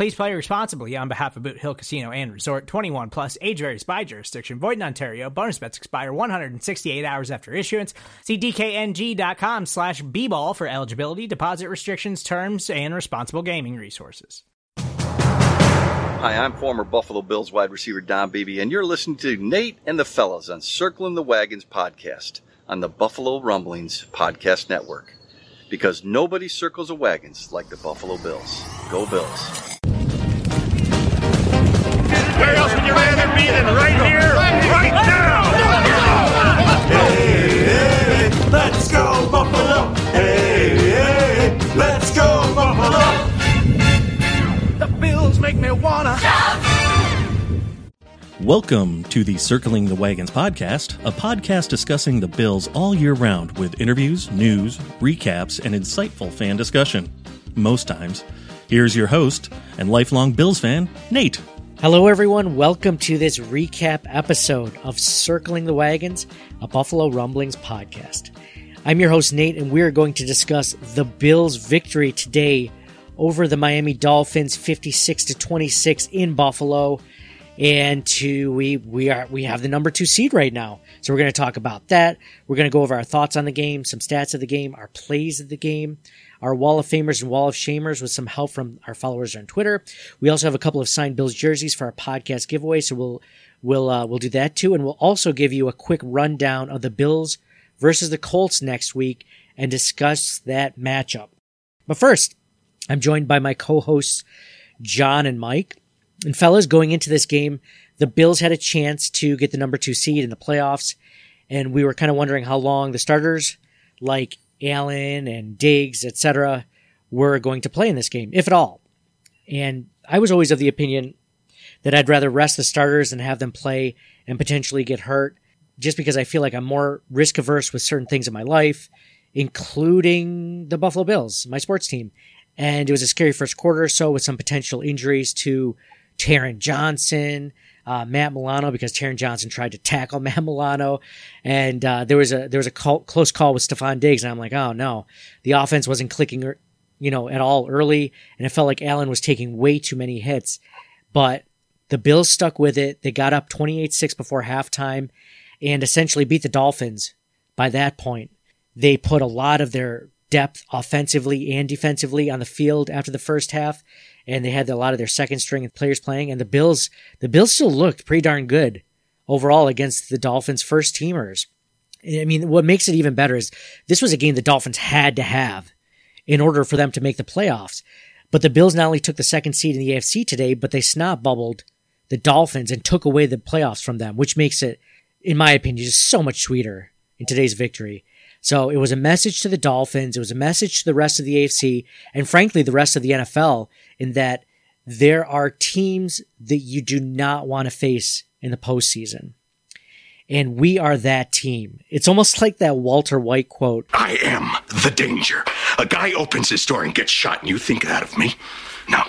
Please play responsibly on behalf of Boot Hill Casino and Resort 21 plus age varies by jurisdiction. Void in Ontario. Bonus bets expire 168 hours after issuance. See DKNG.com slash B ball for eligibility, deposit restrictions, terms, and responsible gaming resources. Hi, I'm former Buffalo Bills wide receiver Don Beebe, and you're listening to Nate and the Fellas on Circling the Wagons podcast on the Buffalo Rumblings Podcast Network. Because nobody circles the wagons like the Buffalo Bills. Go Bills. Where else would you rather be than right here, right now? Hey, hey, let's go Buffalo. Hey, hey, let's go Buffalo. The Bills make me wanna. Welcome to the Circling the Wagons podcast, a podcast discussing the Bills all year round with interviews, news, recaps, and insightful fan discussion. Most times. Here's your host and lifelong Bills fan, Nate. Hello, everyone. Welcome to this recap episode of Circling the Wagons, a Buffalo Rumblings podcast. I'm your host, Nate, and we're going to discuss the Bills' victory today over the Miami Dolphins 56 to 26 in Buffalo. And to we we are we have the number two seed right now. So we're going to talk about that. We're going to go over our thoughts on the game, some stats of the game, our plays of the game, our Wall of Famers and Wall of Shamers with some help from our followers on Twitter. We also have a couple of signed Bills jerseys for our podcast giveaway, so we'll we'll uh, we'll do that too, and we'll also give you a quick rundown of the Bills versus the Colts next week and discuss that matchup. But first, I'm joined by my co-hosts John and Mike. And fellas, going into this game, the Bills had a chance to get the number two seed in the playoffs, and we were kind of wondering how long the starters like Allen and Diggs, etc., were going to play in this game, if at all. And I was always of the opinion that I'd rather rest the starters than have them play and potentially get hurt, just because I feel like I'm more risk averse with certain things in my life, including the Buffalo Bills, my sports team. And it was a scary first quarter or so with some potential injuries to Taron Johnson, uh, Matt Milano, because Taron Johnson tried to tackle Matt Milano, and uh, there was a there was a call, close call with Stefon Diggs, and I'm like, oh no, the offense wasn't clicking, er, you know, at all early, and it felt like Allen was taking way too many hits, but the Bills stuck with it. They got up 28-6 before halftime, and essentially beat the Dolphins. By that point, they put a lot of their depth offensively and defensively on the field after the first half and they had a lot of their second string players playing and the Bills the Bills still looked pretty darn good overall against the Dolphins first teamers. I mean, what makes it even better is this was a game the Dolphins had to have in order for them to make the playoffs. But the Bills not only took the second seed in the AFC today, but they snot bubbled the Dolphins and took away the playoffs from them, which makes it, in my opinion, just so much sweeter in today's victory. So it was a message to the Dolphins. It was a message to the rest of the AFC and frankly, the rest of the NFL in that there are teams that you do not want to face in the postseason. And we are that team. It's almost like that Walter White quote. I am the danger. A guy opens his door and gets shot, and you think that of me? No.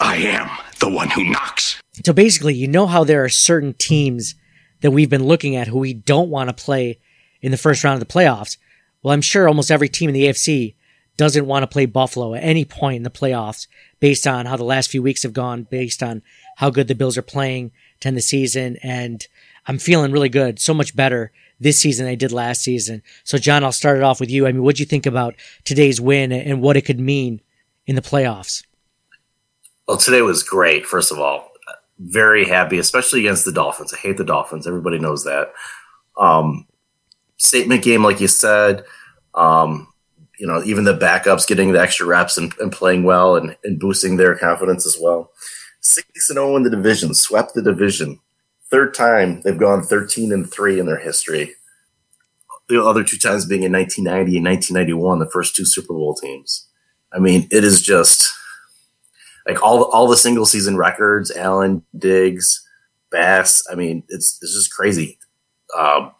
I am the one who knocks. So basically, you know how there are certain teams that we've been looking at who we don't want to play in the first round of the playoffs. Well, I'm sure almost every team in the AFC doesn't want to play Buffalo at any point in the playoffs based on how the last few weeks have gone, based on how good the Bills are playing to end the season. And I'm feeling really good, so much better this season than I did last season. So, John, I'll start it off with you. I mean, what do you think about today's win and what it could mean in the playoffs? Well, today was great, first of all. Very happy, especially against the Dolphins. I hate the Dolphins. Everybody knows that. Um, statement game, like you said. Um, you know, even the backups getting the extra reps and, and playing well and, and boosting their confidence as well. Six and zero oh in the division, swept the division. Third time they've gone thirteen and three in their history. The other two times being in 1990 and 1991, the first two Super Bowl teams. I mean, it is just like all all the single season records. Allen, Diggs, Bass. I mean, it's it's just crazy. Um,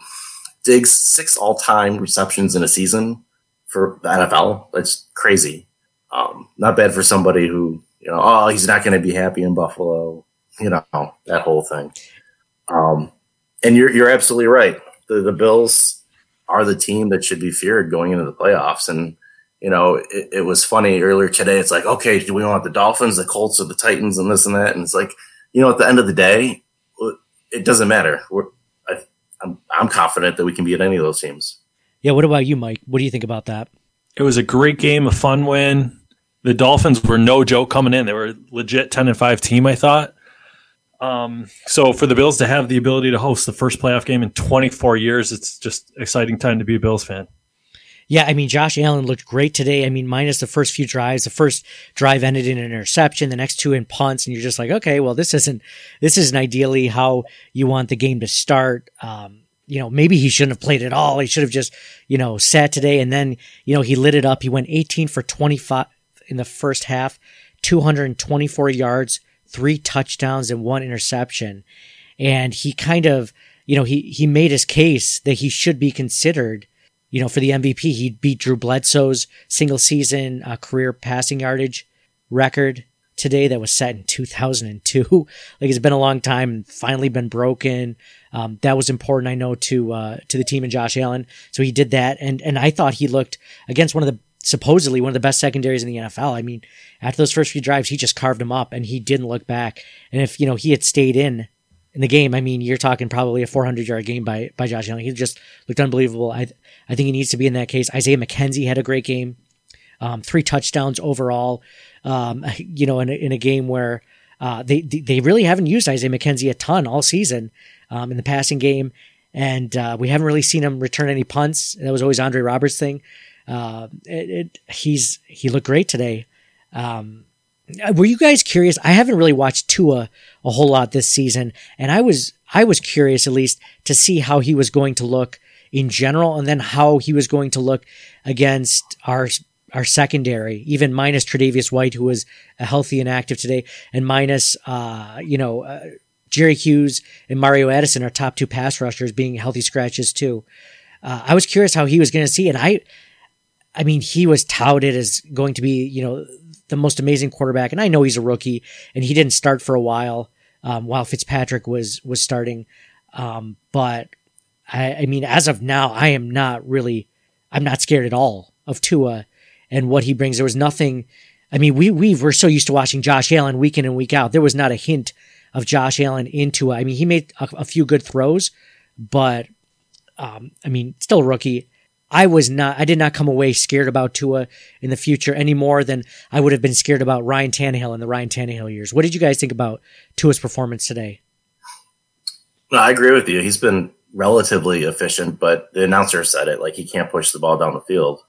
Diggs six all time receptions in a season for the NFL. That's crazy. Um, not bad for somebody who you know, oh, he's not going to be happy in Buffalo. You know that whole thing. Um, and you're you're absolutely right. The the Bills are the team that should be feared going into the playoffs. And you know, it, it was funny earlier today. It's like, okay, do we want the Dolphins, the Colts, or the Titans, and this and that? And it's like, you know, at the end of the day, it doesn't matter. We're, I'm I'm confident that we can beat any of those teams. Yeah. What about you, Mike? What do you think about that? It was a great game, a fun win. The Dolphins were no joke coming in. They were legit ten and five team. I thought. Um, so for the Bills to have the ability to host the first playoff game in 24 years, it's just exciting time to be a Bills fan. Yeah, I mean, Josh Allen looked great today. I mean, minus the first few drives, the first drive ended in an interception, the next two in punts, and you're just like, okay, well, this isn't this isn't ideally how you want the game to start. Um, you know, maybe he shouldn't have played at all. He should have just, you know, sat today, and then you know he lit it up. He went 18 for 25 in the first half, 224 yards, three touchdowns, and one interception, and he kind of, you know, he he made his case that he should be considered you know, for the MVP, he beat Drew Bledsoe's single season uh, career passing yardage record today that was set in 2002. like it's been a long time, finally been broken. Um, that was important, I know, to uh, to the team and Josh Allen. So he did that, and and I thought he looked against one of the supposedly one of the best secondaries in the NFL. I mean, after those first few drives, he just carved him up, and he didn't look back. And if you know he had stayed in in the game, I mean, you're talking probably a 400 yard game by by Josh Allen. He just looked unbelievable. I I think he needs to be in that case. Isaiah McKenzie had a great game, um, three touchdowns overall. Um, you know, in a, in a game where uh, they they really haven't used Isaiah McKenzie a ton all season um, in the passing game, and uh, we haven't really seen him return any punts. That was always Andre Roberts' thing. Uh, it, it, he's he looked great today. Um, were you guys curious? I haven't really watched Tua a whole lot this season, and I was I was curious at least to see how he was going to look in general, and then how he was going to look against our our secondary, even minus Tre'Davious White, who was healthy and active today, and minus uh, you know uh, Jerry Hughes and Mario Addison, our top two pass rushers, being healthy scratches too. Uh, I was curious how he was going to see, and I, I mean, he was touted as going to be you know the most amazing quarterback, and I know he's a rookie and he didn't start for a while um, while Fitzpatrick was was starting. Um, but I, I, mean, as of now, I am not really, I'm not scared at all of Tua and what he brings. There was nothing. I mean, we we were so used to watching Josh Allen week in and week out. There was not a hint of Josh Allen into. I mean, he made a, a few good throws, but um, I mean, still a rookie. I was not, I did not come away scared about Tua in the future any more than I would have been scared about Ryan Tannehill in the Ryan Tannehill years. What did you guys think about Tua's performance today? No, I agree with you. He's been relatively efficient, but the announcer said it like he can't push the ball down the field.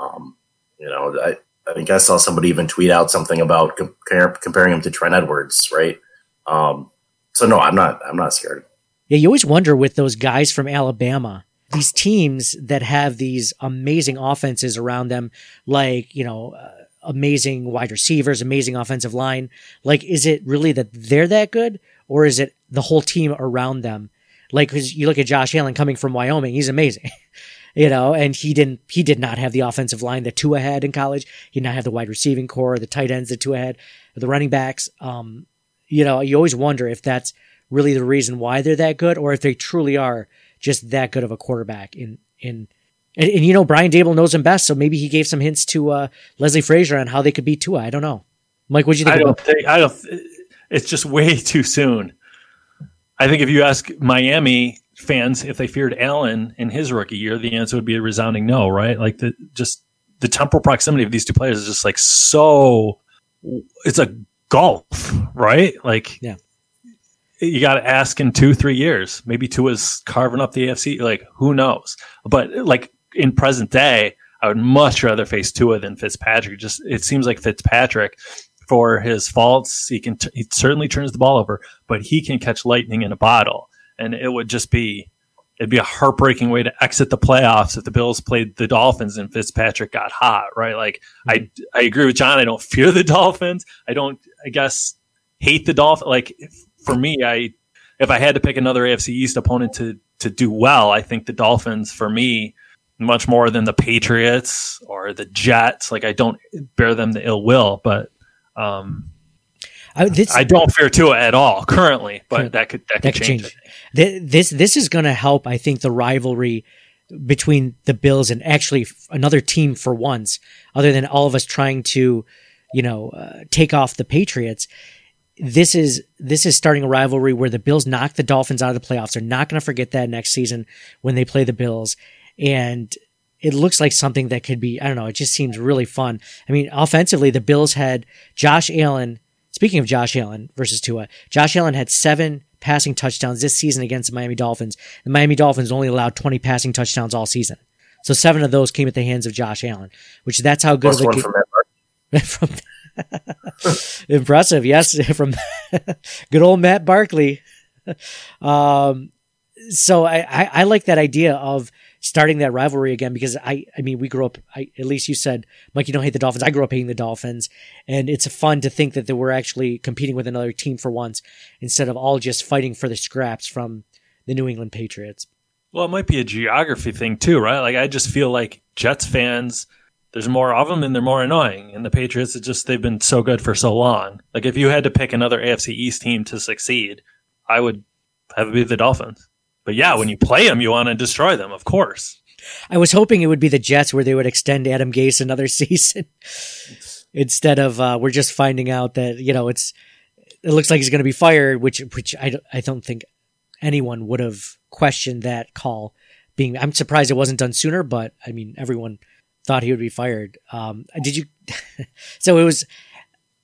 Um, you know, I, I think I saw somebody even tweet out something about compare, comparing him to Trent Edwards, right? Um, so no, I'm not, I'm not scared. Yeah, you always wonder with those guys from Alabama these teams that have these amazing offenses around them, like, you know, uh, amazing wide receivers, amazing offensive line. Like, is it really that they're that good or is it the whole team around them? Like, cause you look at Josh Allen coming from Wyoming, he's amazing. you know, and he didn't, he did not have the offensive line that Tua had in college. He did not have the wide receiving corps, the tight ends that Tua had, the running backs. Um, you know, you always wonder if that's really the reason why they're that good or if they truly are just that good of a quarterback in in and, and, you know Brian Daboll knows him best, so maybe he gave some hints to uh, Leslie Frazier on how they could beat Tua. I don't know, Mike. What do you think? I don't think I don't. It's just way too soon. I think if you ask Miami fans if they feared Allen in his rookie year, the answer would be a resounding no. Right? Like the just the temporal proximity of these two players is just like so. It's a golf, right? Like yeah you got to ask in two, three years. Maybe two Tua's carving up the AFC. Like, who knows? But like in present day, I would much rather face Tua than Fitzpatrick. Just it seems like Fitzpatrick, for his faults, he can t- he certainly turns the ball over, but he can catch lightning in a bottle, and it would just be it'd be a heartbreaking way to exit the playoffs if the Bills played the Dolphins and Fitzpatrick got hot, right? Like I mm-hmm. I agree with John. I don't fear the Dolphins. I don't. I guess hate the Dolphins. Like for me, I if I had to pick another AFC East opponent to to do well, I think the Dolphins for me much more than the Patriots or the Jets. Like I don't bear them the ill will, but um, I, this, I don't fear Tua at all currently, but that could that could, that could change. This this is going to help. I think the rivalry between the Bills and actually another team for once, other than all of us trying to, you know, uh, take off the Patriots. This is this is starting a rivalry where the Bills knock the Dolphins out of the playoffs. They're not going to forget that next season when they play the Bills, and it looks like something that could be. I don't know. It just seems really fun. I mean, offensively, the Bills had Josh Allen. Speaking of Josh Allen versus Tua, Josh Allen had seven passing touchdowns this season against the Miami Dolphins. The Miami Dolphins only allowed 20 passing touchdowns all season. So seven of those came at the hands of Josh Allen, which that's how good Plus of a one ga- from Matt from impressive. Yes from good old matt barkley. Um so I, I i like that idea of starting that rivalry again because i i mean we grew up I, at least you said mike you don't hate the dolphins. I grew up hating the dolphins. And it's fun to think that they were actually competing with another team for once instead of all just fighting for the scraps from the new england patriots. Well, it might be a geography thing too, right? Like I just feel like Jets fans, there's more of them and they're more annoying. And the Patriots, it's just they've been so good for so long. Like if you had to pick another AFC East team to succeed, I would have it be the Dolphins. But yeah, when you play them, you want to destroy them, of course. I was hoping it would be the Jets where they would extend Adam Gase another season instead of uh, we're just finding out that you know it's it looks like he's going to be fired, which which I, don't- I don't think anyone would have questioned that call being. I'm surprised it wasn't done sooner, but I mean everyone thought he would be fired. Um, did you? so it was.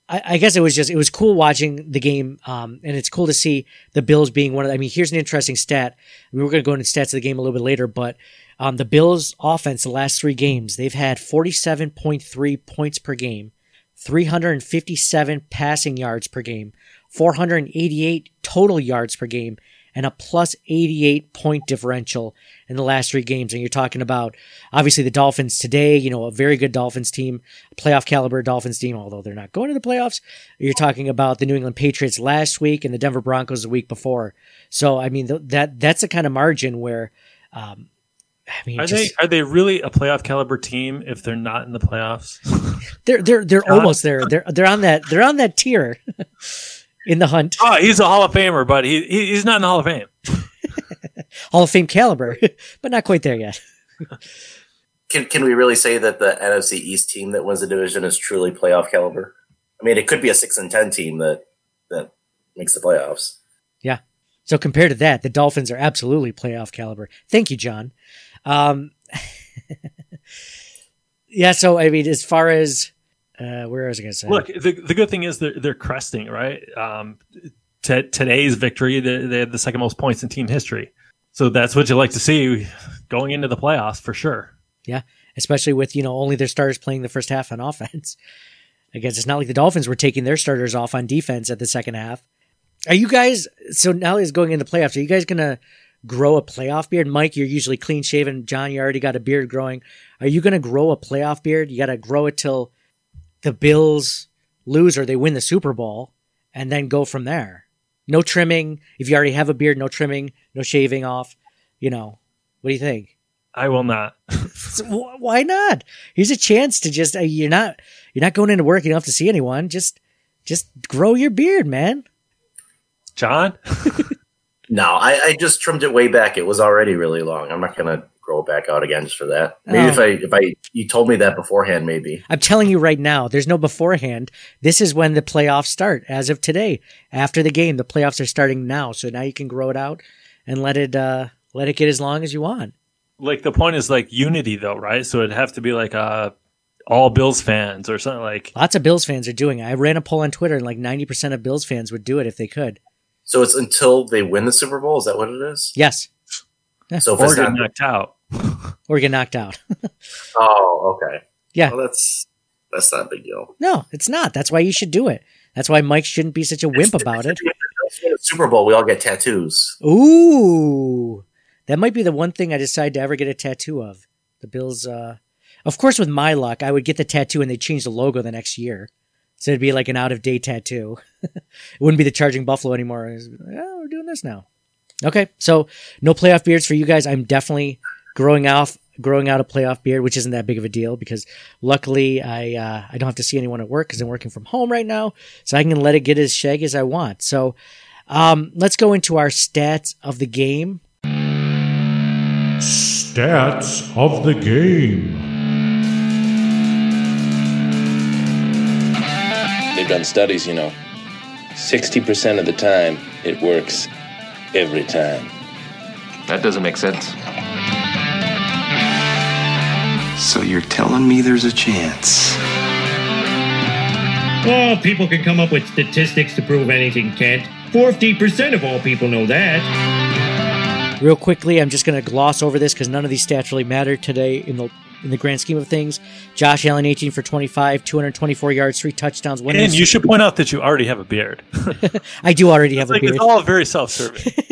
I, guess it was just it was cool watching the game, um, and it's cool to see the Bills being one of. I mean, here's an interesting stat. We were going to go into stats of the game a little bit later, but um, the Bills' offense the last three games they've had 47.3 points per game, 357 passing yards per game, 488 total yards per game, and a plus 88 point differential in the last three games. And you're talking about obviously the Dolphins today, you know, a very good Dolphins team, playoff caliber Dolphins team, although they're not going to the playoffs. You're talking about the New England Patriots last week and the Denver Broncos the week before. So, I mean, th- that that's the kind of margin where, um, I mean, Are just- they are they really a playoff caliber team if they're not in the playoffs? they're they're they're almost there. They're they're on that they're on that tier in the hunt. oh, he's a Hall of Famer, but he, he he's not in the Hall of Fame. Hall of Fame caliber, but not quite there yet. Can can we really say that the NFC East team that wins the division is truly playoff caliber? I mean, it could be a six and ten team that that makes the playoffs. Yeah. So compared to that, the Dolphins are absolutely playoff caliber. Thank you, John. Um, yeah. So I mean, as far as uh, where was I going to say? Look, the the good thing is they're they're cresting, right? Um, t- today's victory, they, they had the second most points in team history, so that's what you like to see going into the playoffs for sure. Yeah, especially with you know only their starters playing the first half on offense. I guess it's not like the Dolphins were taking their starters off on defense at the second half. Are you guys? So now he's going into playoffs. Are you guys gonna grow a playoff beard? Mike, you're usually clean shaven. John, you already got a beard growing. Are you gonna grow a playoff beard? You got to grow it till the Bills lose or they win the Super Bowl, and then go from there. No trimming. If you already have a beard, no trimming, no shaving off. You know, what do you think? I will not. So wh- why not? Here's a chance to just uh, you're not you're not going into work. You don't have to see anyone. Just just grow your beard, man. John, No, I, I just trimmed it way back. It was already really long. I'm not gonna grow it back out again just for that. Maybe Oh. if I if I you told me that beforehand, maybe. I'm telling you right now, there's no beforehand. This is when the playoffs start. As of today, after the game, the playoffs are starting now. So now you can grow it out and let it uh let it get as long as you want. like the point is like unity though, right? So it'd have to be like uh all Bills fans or something like. Lots of Bills fans are doing it. I ran a poll on Twitter, and like 90% of Bills fans would do it if they could. So it's until they win the Super Bowl. Is that what it is? Yes. So if Or get not, knocked out. Or get knocked out. oh, okay. Yeah. Well, that's that's not a big deal. No, it's not. That's why you should do it. That's why Mike shouldn't be such a wimp about it. Super Bowl, we all get tattoos. Ooh. That might be the one thing I decide to ever get a tattoo of. The Bills, uh, of course, with my luck, I would get the tattoo and they'd change the logo the next year. So it'd be like an out of date tattoo. it wouldn't be the Charging Buffalo anymore. It's, oh, we're doing this now. Okay. So no playoff beards for you guys. I'm definitely growing out, growing out a playoff beard, which isn't that big of a deal because luckily I, uh, I don't have to see anyone at work because I'm working from home right now. So I can let it get as shaggy as I want. So, um, let's go into our stats of the game. Stats of the game. They've done studies, you know. 60% of the time, it works every time. That doesn't make sense. So you're telling me there's a chance? Well, people can come up with statistics to prove anything, Kent. 40% of all people know that. Real quickly, I'm just going to gloss over this because none of these stats really matter today in the in the grand scheme of things. Josh Allen, 18 for 25, 224 yards, three touchdowns, one. And you should point out that you already have a beard. I do already have a beard. it's all very self-serving.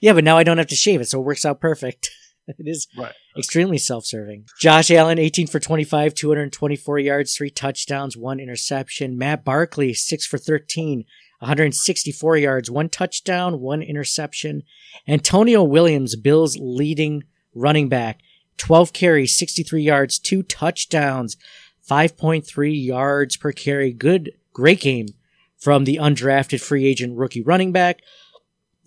Yeah, but now I don't have to shave it, so it works out perfect. it is Right. extremely self-serving. Josh Allen, 18 for 25, 224 yards, three touchdowns, one interception. Matt Barkley, 6 for 13, 164 yards, one touchdown, one interception. Antonio Williams, Bills leading running back, 12 carries, 63 yards, two touchdowns, 5.3 yards per carry. Good, great game from the undrafted free agent rookie running back.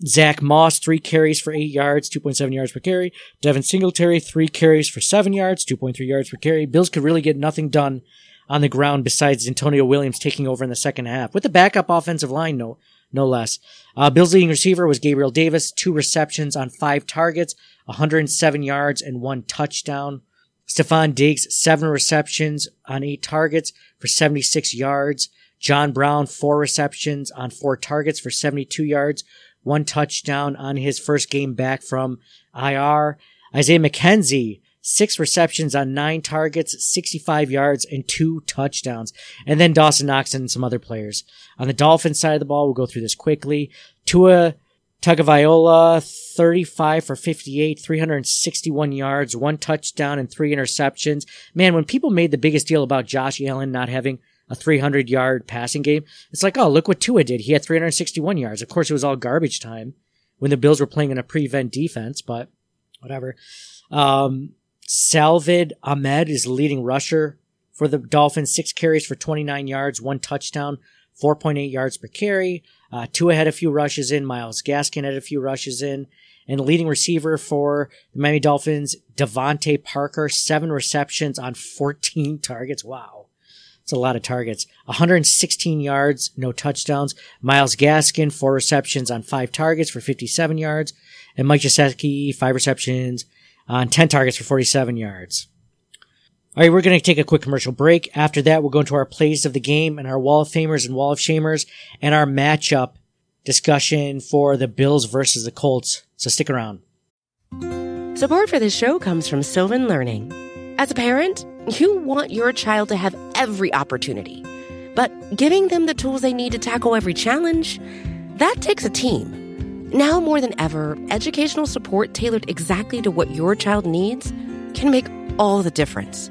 Zach Moss, three carries for eight yards, 2.7 yards per carry. Devin Singletary, three carries for seven yards, 2.3 yards per carry. Bills could really get nothing done on the ground besides Antonio Williams taking over in the second half with the backup offensive line, no, no less. Uh, Bills leading receiver was Gabriel Davis, two receptions on five targets, 107 yards and one touchdown. Stefon Diggs, seven receptions on eight targets for 76 yards. John Brown, four receptions on four targets for 72 yards, one touchdown on his first game back from IR. Isaiah McKenzie, six receptions on nine targets, 65 yards, and two touchdowns. And then Dawson Knox and some other players. On the Dolphins side of the ball, we'll go through this quickly. Tua Tagovailoa, 35 for 58, 361 yards, one touchdown, and three interceptions. Man, when people made the biggest deal about Josh Allen not having a 300 yard passing game, it's like, oh, look what Tua did. He had 361 yards. Of course, it was all garbage time when the Bills were playing in a prevent defense, but whatever. Um, Salvon Ahmed is leading rusher for the Dolphins, six carries for 29 yards, one touchdown, 4.8 yards per carry. Uh, Tua had a few rushes in. Myles Gaskin had a few rushes in. And leading receiver for the Miami Dolphins, DeVante Parker, seven receptions on 14 targets. Wow. It's a lot of targets. 116 yards, no touchdowns. Myles Gaskin, four receptions on five targets for 57 yards. And Mike Gesicki, five receptions on 10 targets for 47 yards. All right, we're going to take a quick commercial break. After that, we'll go into our plays of the game and our Wall of Famers and Wall of Shamers and our matchup discussion for the Bills versus the Colts. So stick around. Support for this show comes from Sylvan Learning. As a parent, you want your child to have every opportunity, but giving them the tools they need to tackle every challenge, that takes a team. Now more than ever, educational support tailored exactly to what your child needs can make all the difference.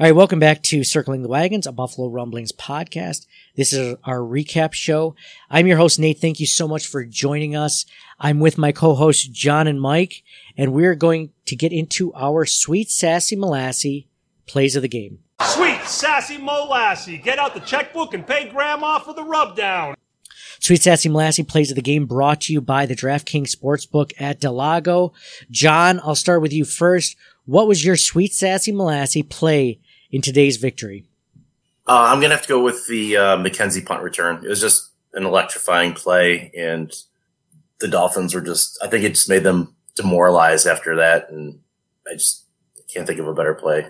All right, welcome back to Circling the Wagons, a Buffalo Rumblings podcast. This is our recap show. I'm your host, Nate. Thank you so much for joining us. I'm with my co-hosts, John and Mike, and we're going to get into our sweet, sassy, molassy plays of the game. Sweet, sassy Molassy, Get out the checkbook and pay Grandma for the rubdown. Sweet Sassy Molassy plays of the game brought to you by the DraftKings Sportsbook at Del Lago. John, I'll start with you first. What was your Sweet Sassy Molassy play in today's victory? Uh, I'm gonna have to go with the uh, McKenzie punt return. It was just an electrifying play, and the Dolphins were just. I think it just made them demoralized after that, and I just can't think of a better play.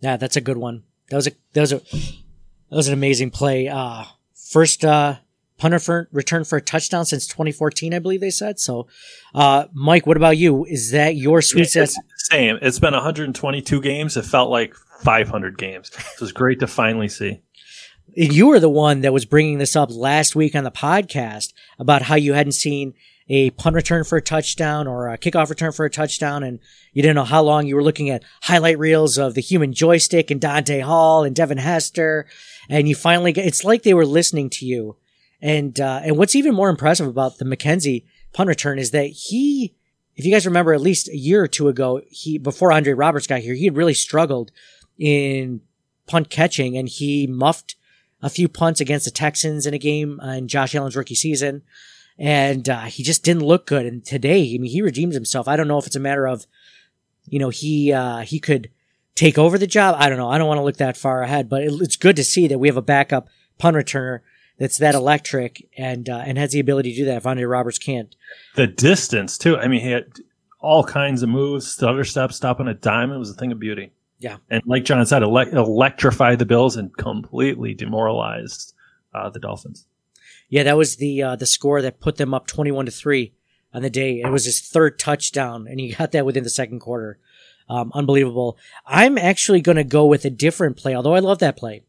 Yeah, that's a good one. That was a that was a that was an amazing play. Uh first uh punter for return for a touchdown since 2014, I believe they said. So, uh Mike, what about you? Is that your sweet Yeah, sass? it's same. It's been 122 games. It felt like 500 games. So it was great to finally see. You were the one that was bringing this up last week on the podcast about how you hadn't seen a punt return for a touchdown or a kickoff return for a touchdown, and you didn't know how long you were looking at highlight reels of the human joystick and Dante Hall and Devin Hester, and you finally get. It's like they were listening to you, and uh, and what's even more impressive about the McKenzie punt return is that he, if you guys remember, at least a year or two ago, he before Andre Roberts got here, he had really struggled in punt catching, and he muffed a few punts against the Texans in a game in Josh Allen's rookie season. And, uh, he just didn't look good. And today, I mean, he redeemed himself. I don't know if it's a matter of, you know, he, uh, he could take over the job. I don't know. I don't want to look that far ahead, but it, it's good to see that we have a backup punt returner that's that electric and, uh, and has the ability to do that if Roberts can't. The distance too. I mean, he had all kinds of moves, stutter steps, stopping a dime. It was a thing of beauty. Yeah. And like John said, ele- electrified the Bills and completely demoralized uh, the Dolphins. Yeah, that was the uh, the score that put them up twenty one to three on the day. It was his third touchdown, and he got that within the second quarter. Um, unbelievable. I'm actually going to go with a different play, although I love that play.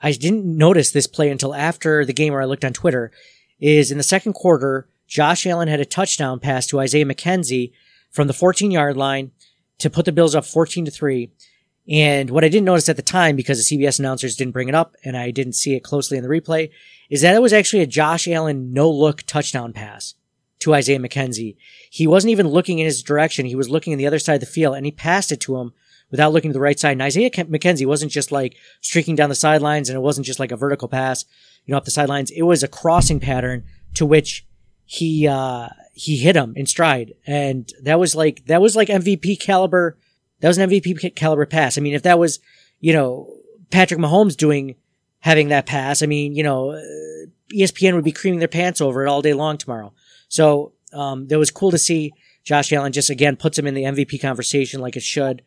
I didn't notice this play until after the game where I looked on Twitter. Is in the second quarter, Josh Allen had a touchdown pass to Isaiah McKenzie from the 14 yard line to put the Bills up 14 to 3. And what I didn't notice at the time because the CBS announcers didn't bring it up and I didn't see it closely in the replay is that it was actually a Josh Allen no look touchdown pass to Isaiah McKenzie. He wasn't even looking in his direction. He was looking in the other side of the field and he passed it to him without looking to the right side. And Isaiah McKenzie wasn't just like streaking down the sidelines and it wasn't just like a vertical pass, you know, up the sidelines. It was a crossing pattern to which he, uh, he hit him in stride. And that was like, that was like MVP caliber. That was an MVP caliber pass. I mean, if that was, you know, Patrick Mahomes doing, having that pass, I mean, you know, uh, ESPN would be creaming their pants over it all day long tomorrow. So, um, that was cool to see Josh Allen just again puts him in the MVP conversation like it should.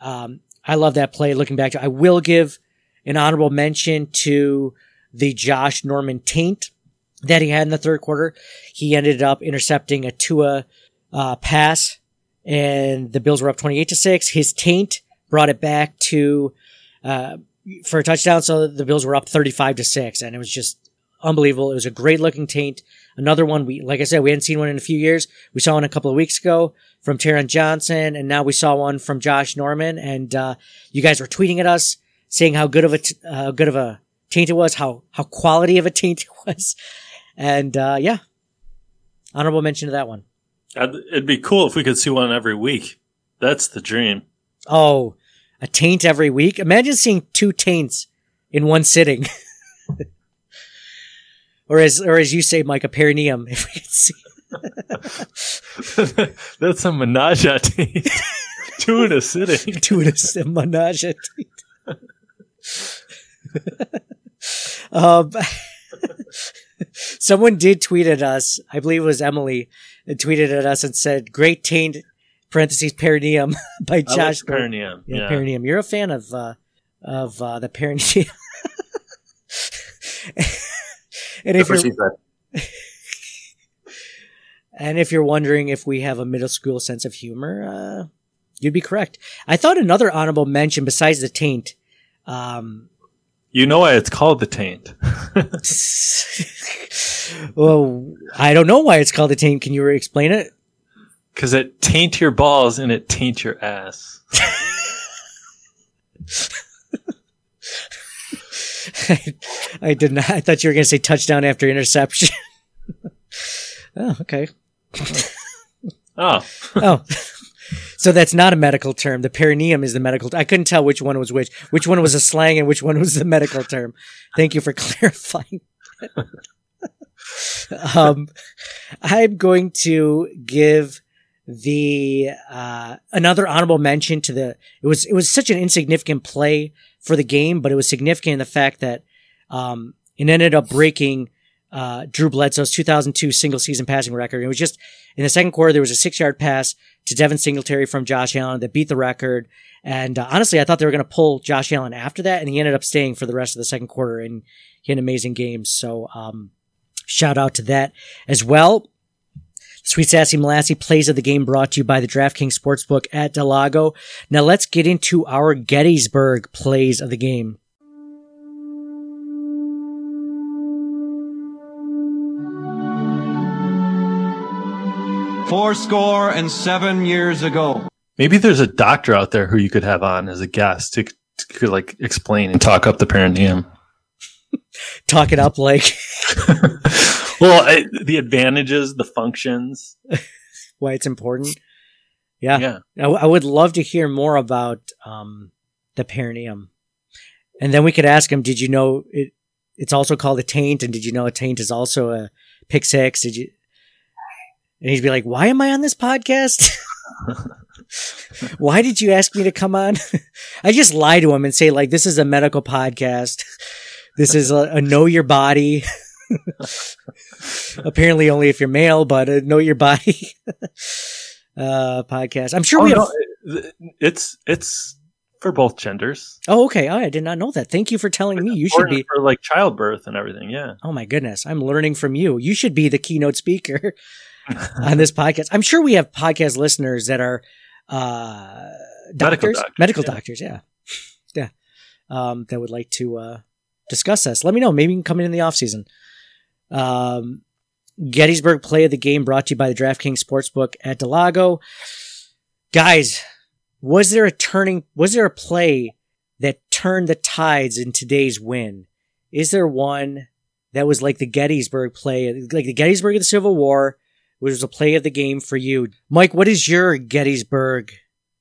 Um, I love that play looking back to, I will give an honorable mention to the Josh Norman taint that he had in the third quarter. He ended up intercepting a Tua uh, pass, and the Bills were up twenty-eight to six. His taint brought it back to uh, for a touchdown, so the Bills were up thirty-five to six, and it was just unbelievable. It was a great-looking taint. Another one we, like I said, we hadn't seen one in a few years. We saw one a couple of weeks ago from Taron Johnson, and now we saw one from Josh Norman. And uh, you guys were tweeting at us saying how good of a t- uh, good of a taint it was, how how quality of a taint it was. And uh, yeah, honorable mention to that one. It'd be cool if we could see one every week. That's the dream. Oh, a taint every week. Imagine seeing two taints in one sitting. or as or as you say, Mike, a perineum. If we could see. That's a menage a teeth. Two in a sitting. Two in a menage a teeth. um, someone did tweet at us. I believe it was Emily. That tweeted at us and said, "Great taint." Parentheses perineum by I Josh. like perineum. Yeah, Yeah. perineum. You're a fan of uh, of uh, the perineum. and if you're she and if you're wondering if we have a middle school sense of humor, uh, you'd be correct. I thought another honorable mention besides the taint. Um, You know why it's called the taint. well, I don't know why it's called the taint. Can you explain it? Because it taint your balls and it taint your ass. I did not. I thought you were going to say touchdown after interception. oh, okay. Oh. oh. So that's not a medical term. The perineum is the medical. I couldn't tell which one was which. Which one was a slang and which one was the medical term. Thank you for clarifying. um, I'm going to give the uh, another honorable mention to the. It was it was such an insignificant play for the game, but it was significant in the fact that um, it ended up breaking uh, Drew Bledsoe's 2002 single season passing record. It was just in the second quarter, there was a six yard pass to Devin Singletary from Josh Allen that beat the record. And uh, honestly, I thought they were going to pull Josh Allen after that, and he ended up staying for the rest of the second quarter and he had an amazing game. So, um, shout out to that as well. Sweet Sassy Molassy plays of the game brought to you by the DraftKings Sportsbook at Del Lago. Now let's get into our Gettysburg plays of the game. Four score and seven years ago. Maybe there's a doctor out there who you could have on as a guest to, to could like explain and talk up the perineum. talk it up like. Well I, the advantages the functions. Why it's important? Yeah. Yeah. I, I, would love to hear more about um, the perineum. And then we could ask him did you know it it's also called a taint and did you know a taint is also a pick six did you and he'd be like why am i on this podcast why did you ask me to come on i just lie to him and say like this is a medical podcast this is a, a know your body. Apparently, only if you're male, but a know your body uh, podcast. I'm sure oh, we have. No, it's it's for both genders. Oh, okay. Oh, I did not know that. Thank you for telling it's me. You should be for like childbirth and everything. Yeah. Oh my goodness, I'm learning from you. You should be the keynote speaker on this podcast. I'm sure we have podcast listeners that are uh, doctors, medical doctors, medical yeah. doctors. Yeah, yeah, um, that would like to uh, discuss this. Let me know. Maybe you can come in in the off season. Um, Gettysburg play of the game brought to you by the DraftKings Sportsbook at Del Lago. Guys, was there a turning, was there a play that turned the tides in today's win? Is there one that was like the Gettysburg play, like the Gettysburg of the Civil War, which was a play of the game for you? Mike, what is your Gettysburg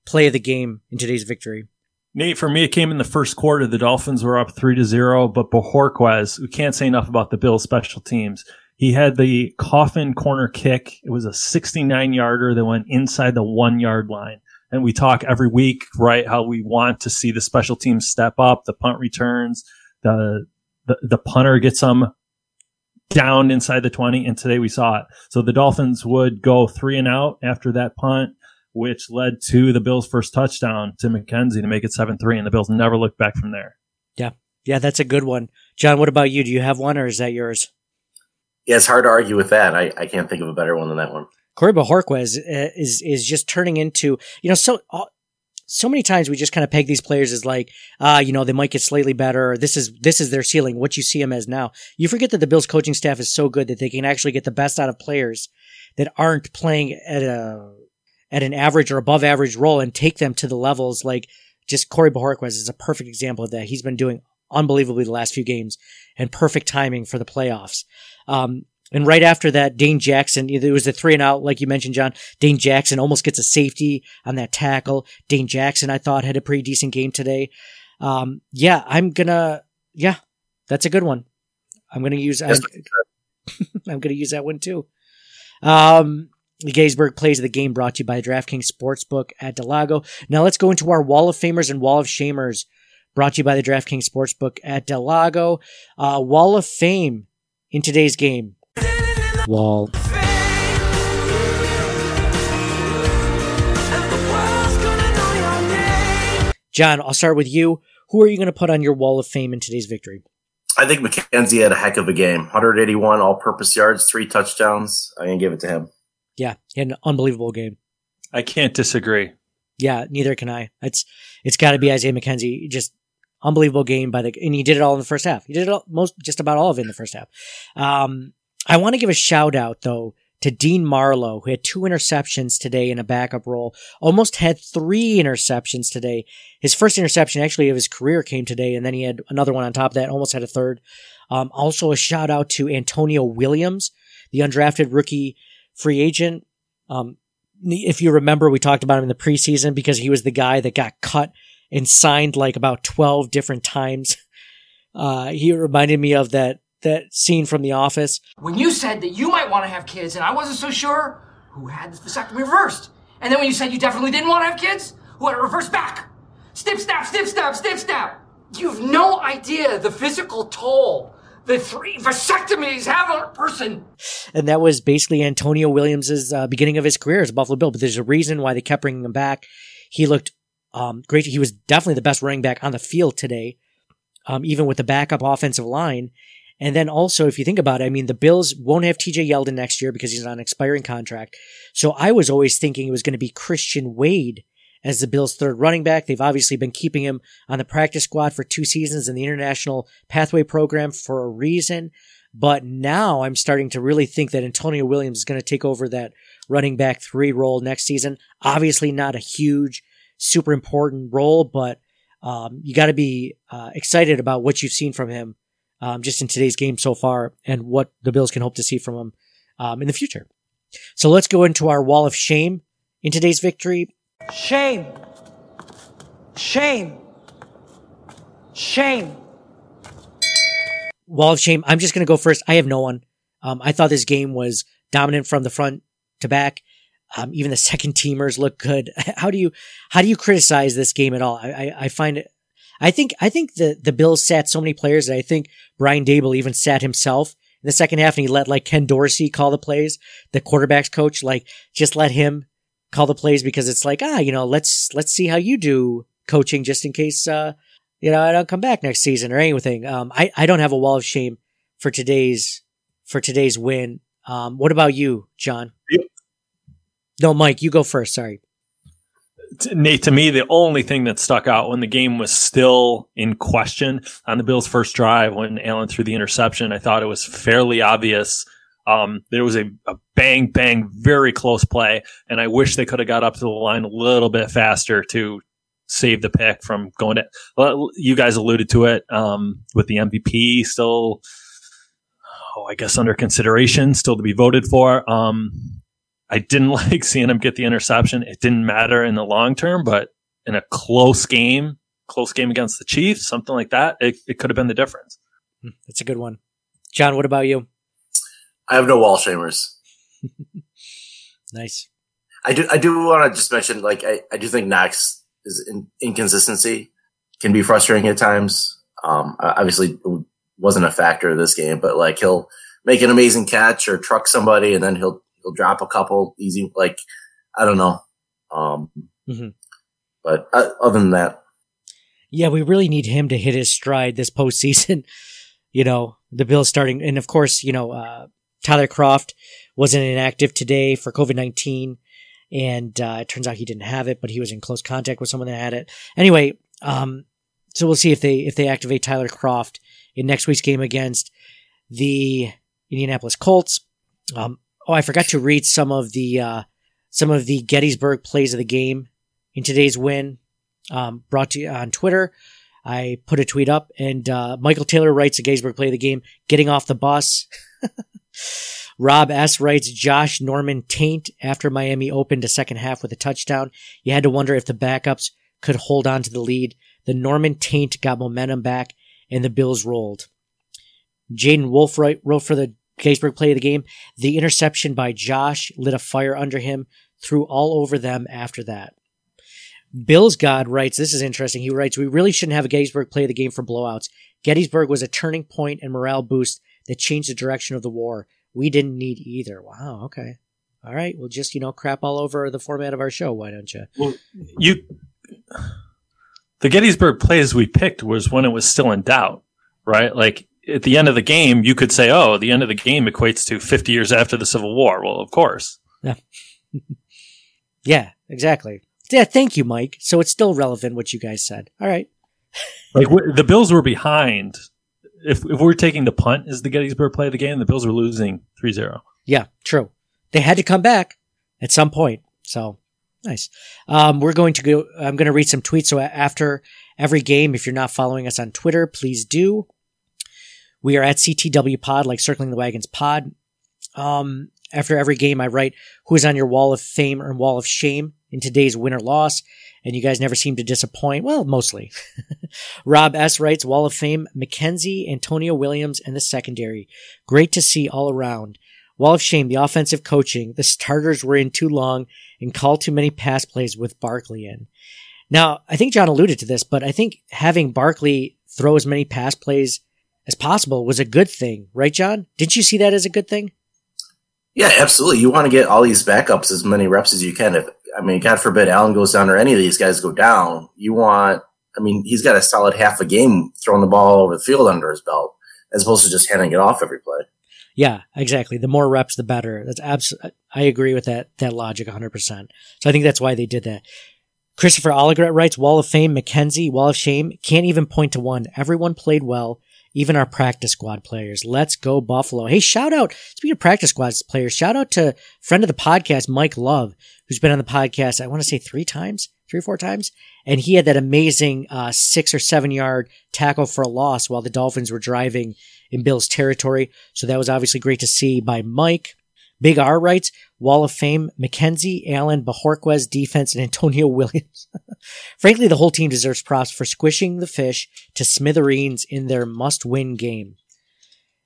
play of the game in today's victory? Nate, for me, it came in the first quarter. The Dolphins were up three to zero, but Bojorquez, we can't say enough about the Bills special teams. He had the coffin corner kick. It was a 69 yarder that went inside the one yard line. And we talk every week, right? How we want to see the special teams step up, the punt returns, the, the, the punter gets them down inside the 20. And today we saw it. So the Dolphins would go three and out after that punt which led to the Bills' first touchdown to McKenzie to make it 7 3, and the Bills never looked back from there. Yeah. Yeah, that's a good one. John, what about you? Do you have one or is that yours? Yeah, it's hard to argue with that. I, I can't think of a better one than that one. Corey Bojorquez uh, is is just turning into you know so uh, so many times we just kind of peg these players as like ah uh, you know they might get slightly better this is this is their ceiling what you see them as now you forget that the Bills coaching staff is so good that they can actually get the best out of players that aren't playing at a at an average or above average role and take them to the levels like just Corey Bojorquez is a perfect example of that. He's been doing unbelievably the last few games and perfect timing for the playoffs. Um, and right after that, Dane Jackson, it was a three and out, like you mentioned, John. Dane Jackson almost gets a safety on that tackle. Dane Jackson, I thought, had a pretty decent game today. Um, yeah, I'm gonna, yeah, that's a good one. I'm gonna use, I'm, I'm gonna use that one too. Um, the Gettysburg plays of the game brought to you by DraftKings Sportsbook at Del Lago. Now let's go into our Wall of Famers and Wall of Shamers brought to you by the DraftKings Sportsbook at Del Lago. Uh, Wall of Fame in today's game. Wall. John, I'll start with you. Who are you going to put on your Wall of Fame in today's victory? I think McKenzie had a heck of a game. 181 all purpose yards, three touchdowns. I'm going to give it to him. Yeah, he had an unbelievable game. I can't disagree. Yeah, neither can I. It's it's got to be Isaiah McKenzie. Just unbelievable game by the and he did it all in the first half. He did it all, most just about all of it in the first half. Um, I want to give a shout out though to Dean Marlowe, who had two interceptions today in a backup role, almost had three interceptions today. His first interception actually of his career came today, and then he had another one on top of that, almost had a third. Um, also a shout out to Antonio Williams, the undrafted rookie free agent. Um, if you remember, we talked about him in the preseason because he was the guy that got cut and signed like about 12 different times. Uh, he reminded me of that, that scene from The Office. When you said that you might want to have kids and I wasn't so sure, who had the vasectomy reversed? And then when you said you definitely didn't want to have kids, who had it reversed back? Snip, snap, snip, snap, snip, snap. You have no idea the physical toll the three vasectomies have on a person. And that was basically Antonio Williams's uh, beginning of his career as a Buffalo Bill. But there's a reason why they kept bringing him back. He looked um, great. He was definitely the best running back on the field today, um, even with the backup offensive line. And then also, if you think about it, I mean, the Bills won't have TJ Yeldon next year because he's on an expiring contract. So I was always thinking it was going to be Christian Wade as the Bills' third running back. They've obviously been keeping him on the practice squad for two seasons in the International Pathway Program for a reason. But now I'm starting to really think that Antonio Williams is going to take over that running back three role next season. Obviously, not a huge, super important role, but um, you got to be uh, excited about what you've seen from him um, just in today's game so far and what the Bills can hope to see from him um, in the future. So let's go into our wall of shame in today's victory. Shame. Shame. Shame. Wall of shame. I'm just going to go first. I have no one. Um, I thought this game was dominant from the front to back. Um, even the second teamers look good. How do you, how do you criticize this game at all? I, I, I find it, I think, I think the, the Bills sat so many players that I think Brian Daboll even sat himself in the second half and he let like Ken Dorsey call the plays, the quarterbacks coach, like just let him call the plays because it's like, ah, you know, let's, let's see how you do coaching just in case, uh, you know, I don't come back next season or anything. Um, I, I don't have a wall of shame for today's, for today's win. Um, what about you, John? Yep. No, Mike, you go first. Sorry. Nate, to me, the only thing that stuck out when the game was still in question on the Bills' first drive when Allen threw the interception, I thought it was fairly obvious um, there was a, a, bang, bang, very close play, and I wish they could have got up to the line a little bit faster to save the pick from going to. Well, you guys alluded to it um, with the MVP still, oh, I guess under consideration, still to be voted for. Um, I didn't like seeing him get the interception. It didn't matter in the long term, but in a close game, close game against the Chiefs, something like that, it, it could have been the difference. Hmm, that's a good one. John, what about you? I have no wall shamers. nice. I do. I do want to just mention, like, I, I do think Knox is in, inconsistency can be frustrating at times. Um, obviously, wasn't a factor of this game, but like he'll make an amazing catch or truck somebody, and then he'll he'll drop a couple easy. Like, I don't know. Um, mm-hmm. but uh, other than that, yeah, we really need him to hit his stride this postseason. you know, the Bills starting, and of course, you know, uh, Tyler Kroft wasn't inactive today for COVID 19. And uh, it turns out he didn't have it, but he was in close contact with someone that had it. Anyway, um, so we'll see if they if they activate Tyler Kroft in next week's game against the Indianapolis Colts. Um, oh, I forgot to read some of the uh, some of the Gettysburg plays of the game in today's win. Um, brought to you on Twitter. I put a tweet up, and uh, Michael Taylor writes a Gettysburg play of the game, getting off the bus. Rob S. writes Josh Norman taint after Miami opened a second half with a touchdown. You had to wonder if the backups could hold on to the lead. The Norman taint got momentum back and the Bills rolled. Jaden Wolf wrote, wrote for the Gettysburg play of the game. The interception by Josh lit a fire under him, threw all over them after that. Bills God writes, this is interesting. He writes, we really shouldn't have a Gettysburg play the game for blowouts. Gettysburg was a turning point and morale boost that changed the direction of the war. We didn't need either. Wow. Okay. All right. We'll just, you know, crap all over the format of our show. Why don't you? Well, you, the Gettysburg plays we picked was when it was still in doubt, right? Like at the end of the game, you could say, oh, the end of the game equates to 50 years after the Civil War. Well, of course. Yeah. yeah, exactly. Yeah. Thank you, Mike. So it's still relevant what you guys said. All right. like the Bills were behind if if we're taking the punt as the Gettysburg play of the game, the Bills were losing 3-0. Yeah, true. they had to come back at some point. So nice. Um, we're going to go, I'm going to read some tweets. So after every game, if you're not following us on Twitter, please do. We are at CTW pod, like circling the wagons pod. Um, after every game, I write who is on your wall of fame or wall of shame in today's win or loss. And you guys never seem to disappoint. Well, mostly. Rob S writes wall of fame, McKenzie, Antonio Williams, and the secondary. Great to see all around. Wall of shame, the offensive coaching. The starters were in too long and called too many pass plays with Barkley in. Now, I think John alluded to this, but I think having Barkley throw as many pass plays as possible was a good thing, right, John? Didn't you see that as a good thing? Yeah, absolutely. You want to get all these backups as many reps as you can. If I mean, God forbid Allen goes down or any of these guys go down, you want. I mean, he's got a solid half a game throwing the ball over the field under his belt, as opposed to just handing it off every play. Yeah, exactly. The more reps, the better. That's absolutely. I agree with that that logic 100. percent So I think that's why they did that. Christopher Allegret writes, Wall of Fame, McKenzie, Wall of Shame, can't even point to one. Everyone played well even our practice squad players. Let's go Buffalo. Hey, shout out, speaking of practice squad players, shout out to friend of the podcast, Mike Love, who's been on the podcast, I want to say three times, three or four times. And he had that amazing, uh, six or seven yard tackle for a loss while the Dolphins were driving in Bill's territory. So that was obviously great to see by Mike. Big R writes, Wall of Fame, McKenzie, Allen, Bojorquez, defense, and Antonio Williams. Frankly, the whole team deserves props for squishing the fish to smithereens in their must win game.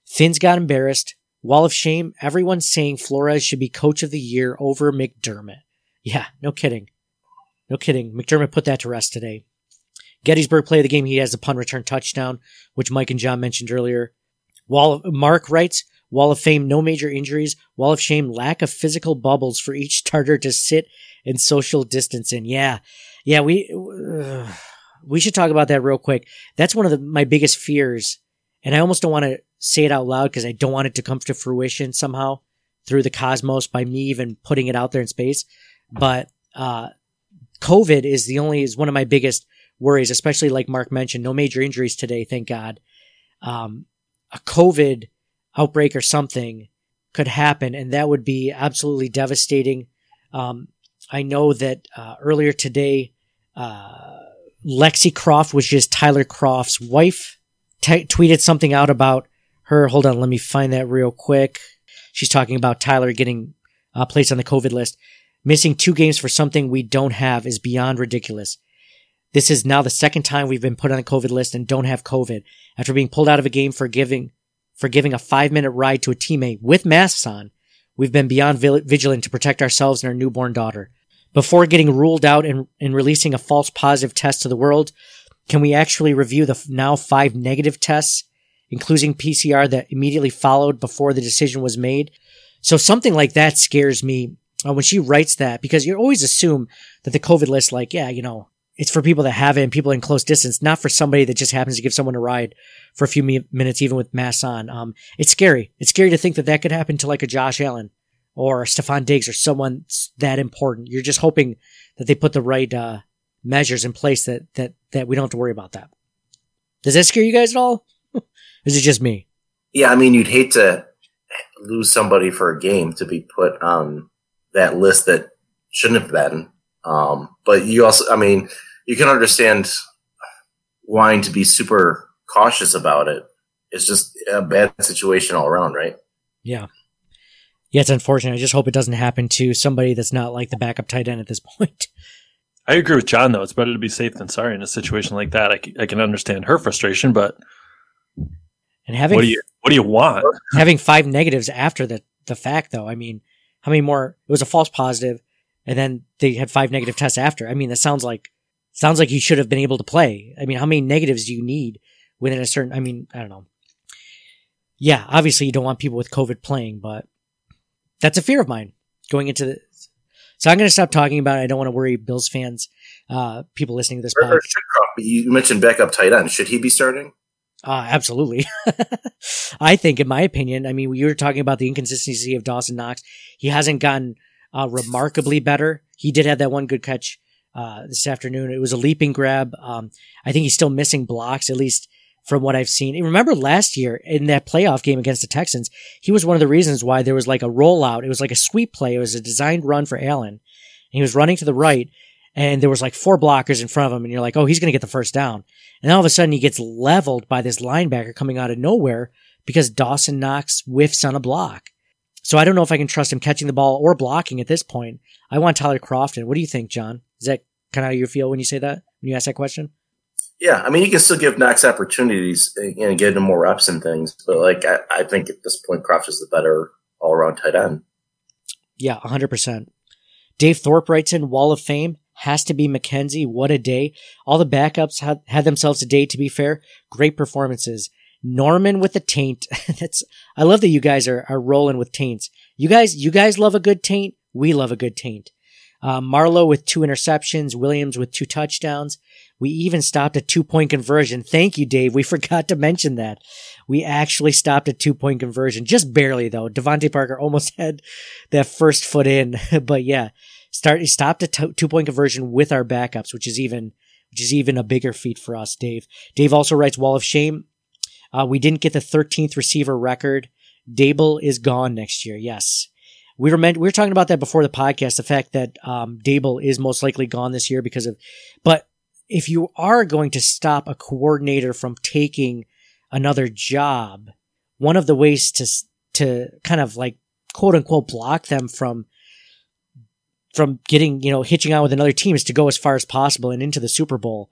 Fins got embarrassed. Wall of Shame, everyone's saying Flores should be coach of the year over McDermott. Yeah, no kidding. No kidding. McDermott put that to rest today. Gettysburg play of the game, he has a punt return touchdown, which Mike and John mentioned earlier. Wall of, Mark writes, Wall of Fame, no major injuries. Wall of Shame, lack of physical bubbles for each starter to sit and social distance in. Yeah. Yeah. We, uh, we should talk about that real quick. That's one of the, my biggest fears. And I almost don't want to say it out loud because I don't want it to come to fruition somehow through the cosmos by me even putting it out there in space. But, uh, COVID is the only, is one of my biggest worries, especially like Mark mentioned, no major injuries today. Thank God. Um, a COVID outbreak or something could happen, and that would be absolutely devastating. Um, I know that uh, earlier today, uh, Lexi Kroft, which is Tyler Kroft's wife, t- tweeted something out about her. Hold on, let me find that real quick. She's talking about Tyler getting uh, placed on the COVID list. Missing two games for something we don't have is beyond ridiculous. This is now the second time we've been put on the COVID list and don't have COVID after being pulled out of a game for giving for giving a five minute ride to a teammate with masks on, we've been beyond vigilant to protect ourselves and our newborn daughter. Before getting ruled out and, and releasing a false positive test to the world, can we actually review the now five negative tests, including PCR that immediately followed before the decision was made? So something like that scares me uh, when she writes that because you always assume that the COVID list, like, yeah, you know, it's for people that have it and people in close distance, not for somebody that just happens to give someone a ride for a few minutes, even with masks on. Um, it's scary. It's scary to think that that could happen to like a Josh Allen or Stefon Diggs or someone that important. You're just hoping that they put the right, uh, measures in place that, that, that we don't have to worry about that. Does that scare you guys at all? Is it just me? Yeah. I mean, you'd hate to lose somebody for a game to be put on that list that shouldn't have been. Um, but you also, I mean, you can understand wanting to be super cautious about it. It's just a bad situation all around, right? Yeah. Yeah, it's unfortunate. I just hope it doesn't happen to somebody that's not like the backup tight end at this point. I agree with John, though. It's better to be safe than sorry in a situation like that. I, c- I can understand her frustration, but and having what do you what do you want? having five negatives after the the fact, though. I mean, how many more? It was a false positive, and then they had five negative tests after. I mean, that sounds like sounds like you should have been able to play. I mean, how many negatives do you need within a certain? I mean, I don't know. Yeah, obviously you don't want people with COVID playing, but that's a fear of mine going into the. So I'm going to stop talking about it. I don't want to worry Bills fans, uh, people listening to this. Or, or you mentioned backup tight end. Should he be starting? Uh, absolutely. I think, in my opinion, I mean, you were talking about the inconsistency of Dawson Knox. He hasn't gotten uh, remarkably better. He did have that one good catch uh, this afternoon. It was a leaping grab. Um, I think he's still missing blocks, at least from what I've seen. And remember last year in that playoff game against the Texans, he was one of the reasons why there was like a rollout. It was like a sweep play. It was a designed run for Allen. And he was running to the right and there was like four blockers in front of him and you're like, oh, he's going to get the first down. And all of a sudden he gets leveled by this linebacker coming out of nowhere because Dawson Knox whiffs on a block. So I don't know if I can trust him catching the ball or blocking at this point. I want Tyler Crofton. What do you think, John? Is that kind of how you feel when you say that? When you ask that question? Yeah, I mean, you can still give Knox opportunities and get him more reps and things, but like I, I think at this point, Kroft is the better all around tight end. Yeah, hundred percent. Dave Thorpe writes in Wall of Fame has to be McKenzie. What a day! All the backups had had themselves a day. To be fair, great performances. Norman with the taint. That's I love that you guys are are rolling with taints. You guys, you guys love a good taint. We love a good taint. Uh, Marlowe with two interceptions. Williams with two touchdowns. We even stopped a two point conversion. Thank you, Dave. We forgot to mention that. We actually stopped a two point conversion, just barely though. DeVante Parker almost had that first foot in, but yeah, start, he stopped a t- two point conversion with our backups, which is even, which is even a bigger feat for us, Dave. Dave also writes Wall of Shame. Uh, we didn't get the 13th receiver record. Daboll is gone next year. Yes. We were meant, we were talking about that before the podcast, the fact that, um, Daboll is most likely gone this year because of, but if you are going to stop a coordinator from taking another job, one of the ways to to kind of like quote unquote block them from from getting you know hitching on with another team is to go as far as possible and into the Super Bowl,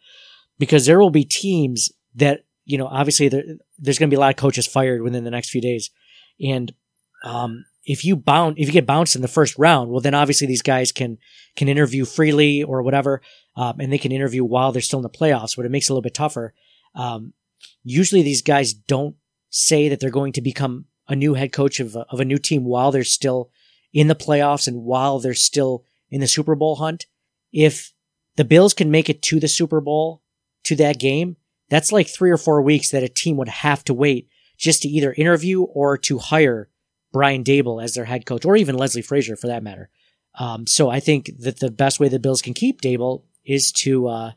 because there will be teams that you know obviously there, there's going to be a lot of coaches fired within the next few days, and um, if you bound if you get bounced in the first round, well then obviously these guys can can interview freely or whatever um, and they can interview while they're still in the playoffs, but it makes it a little bit tougher. Um, usually these guys don't say that they're going to become a new head coach of a, of a new team while they're still in the playoffs and while they're still in the Super Bowl hunt. If the Bills can make it to the Super Bowl, to that game, that's like three or four weeks that a team would have to wait just to either interview or to hire Brian Daboll as their head coach, or even Leslie Frazier for that matter. Um, so I think that the best way the Bills can keep Daboll is to uh,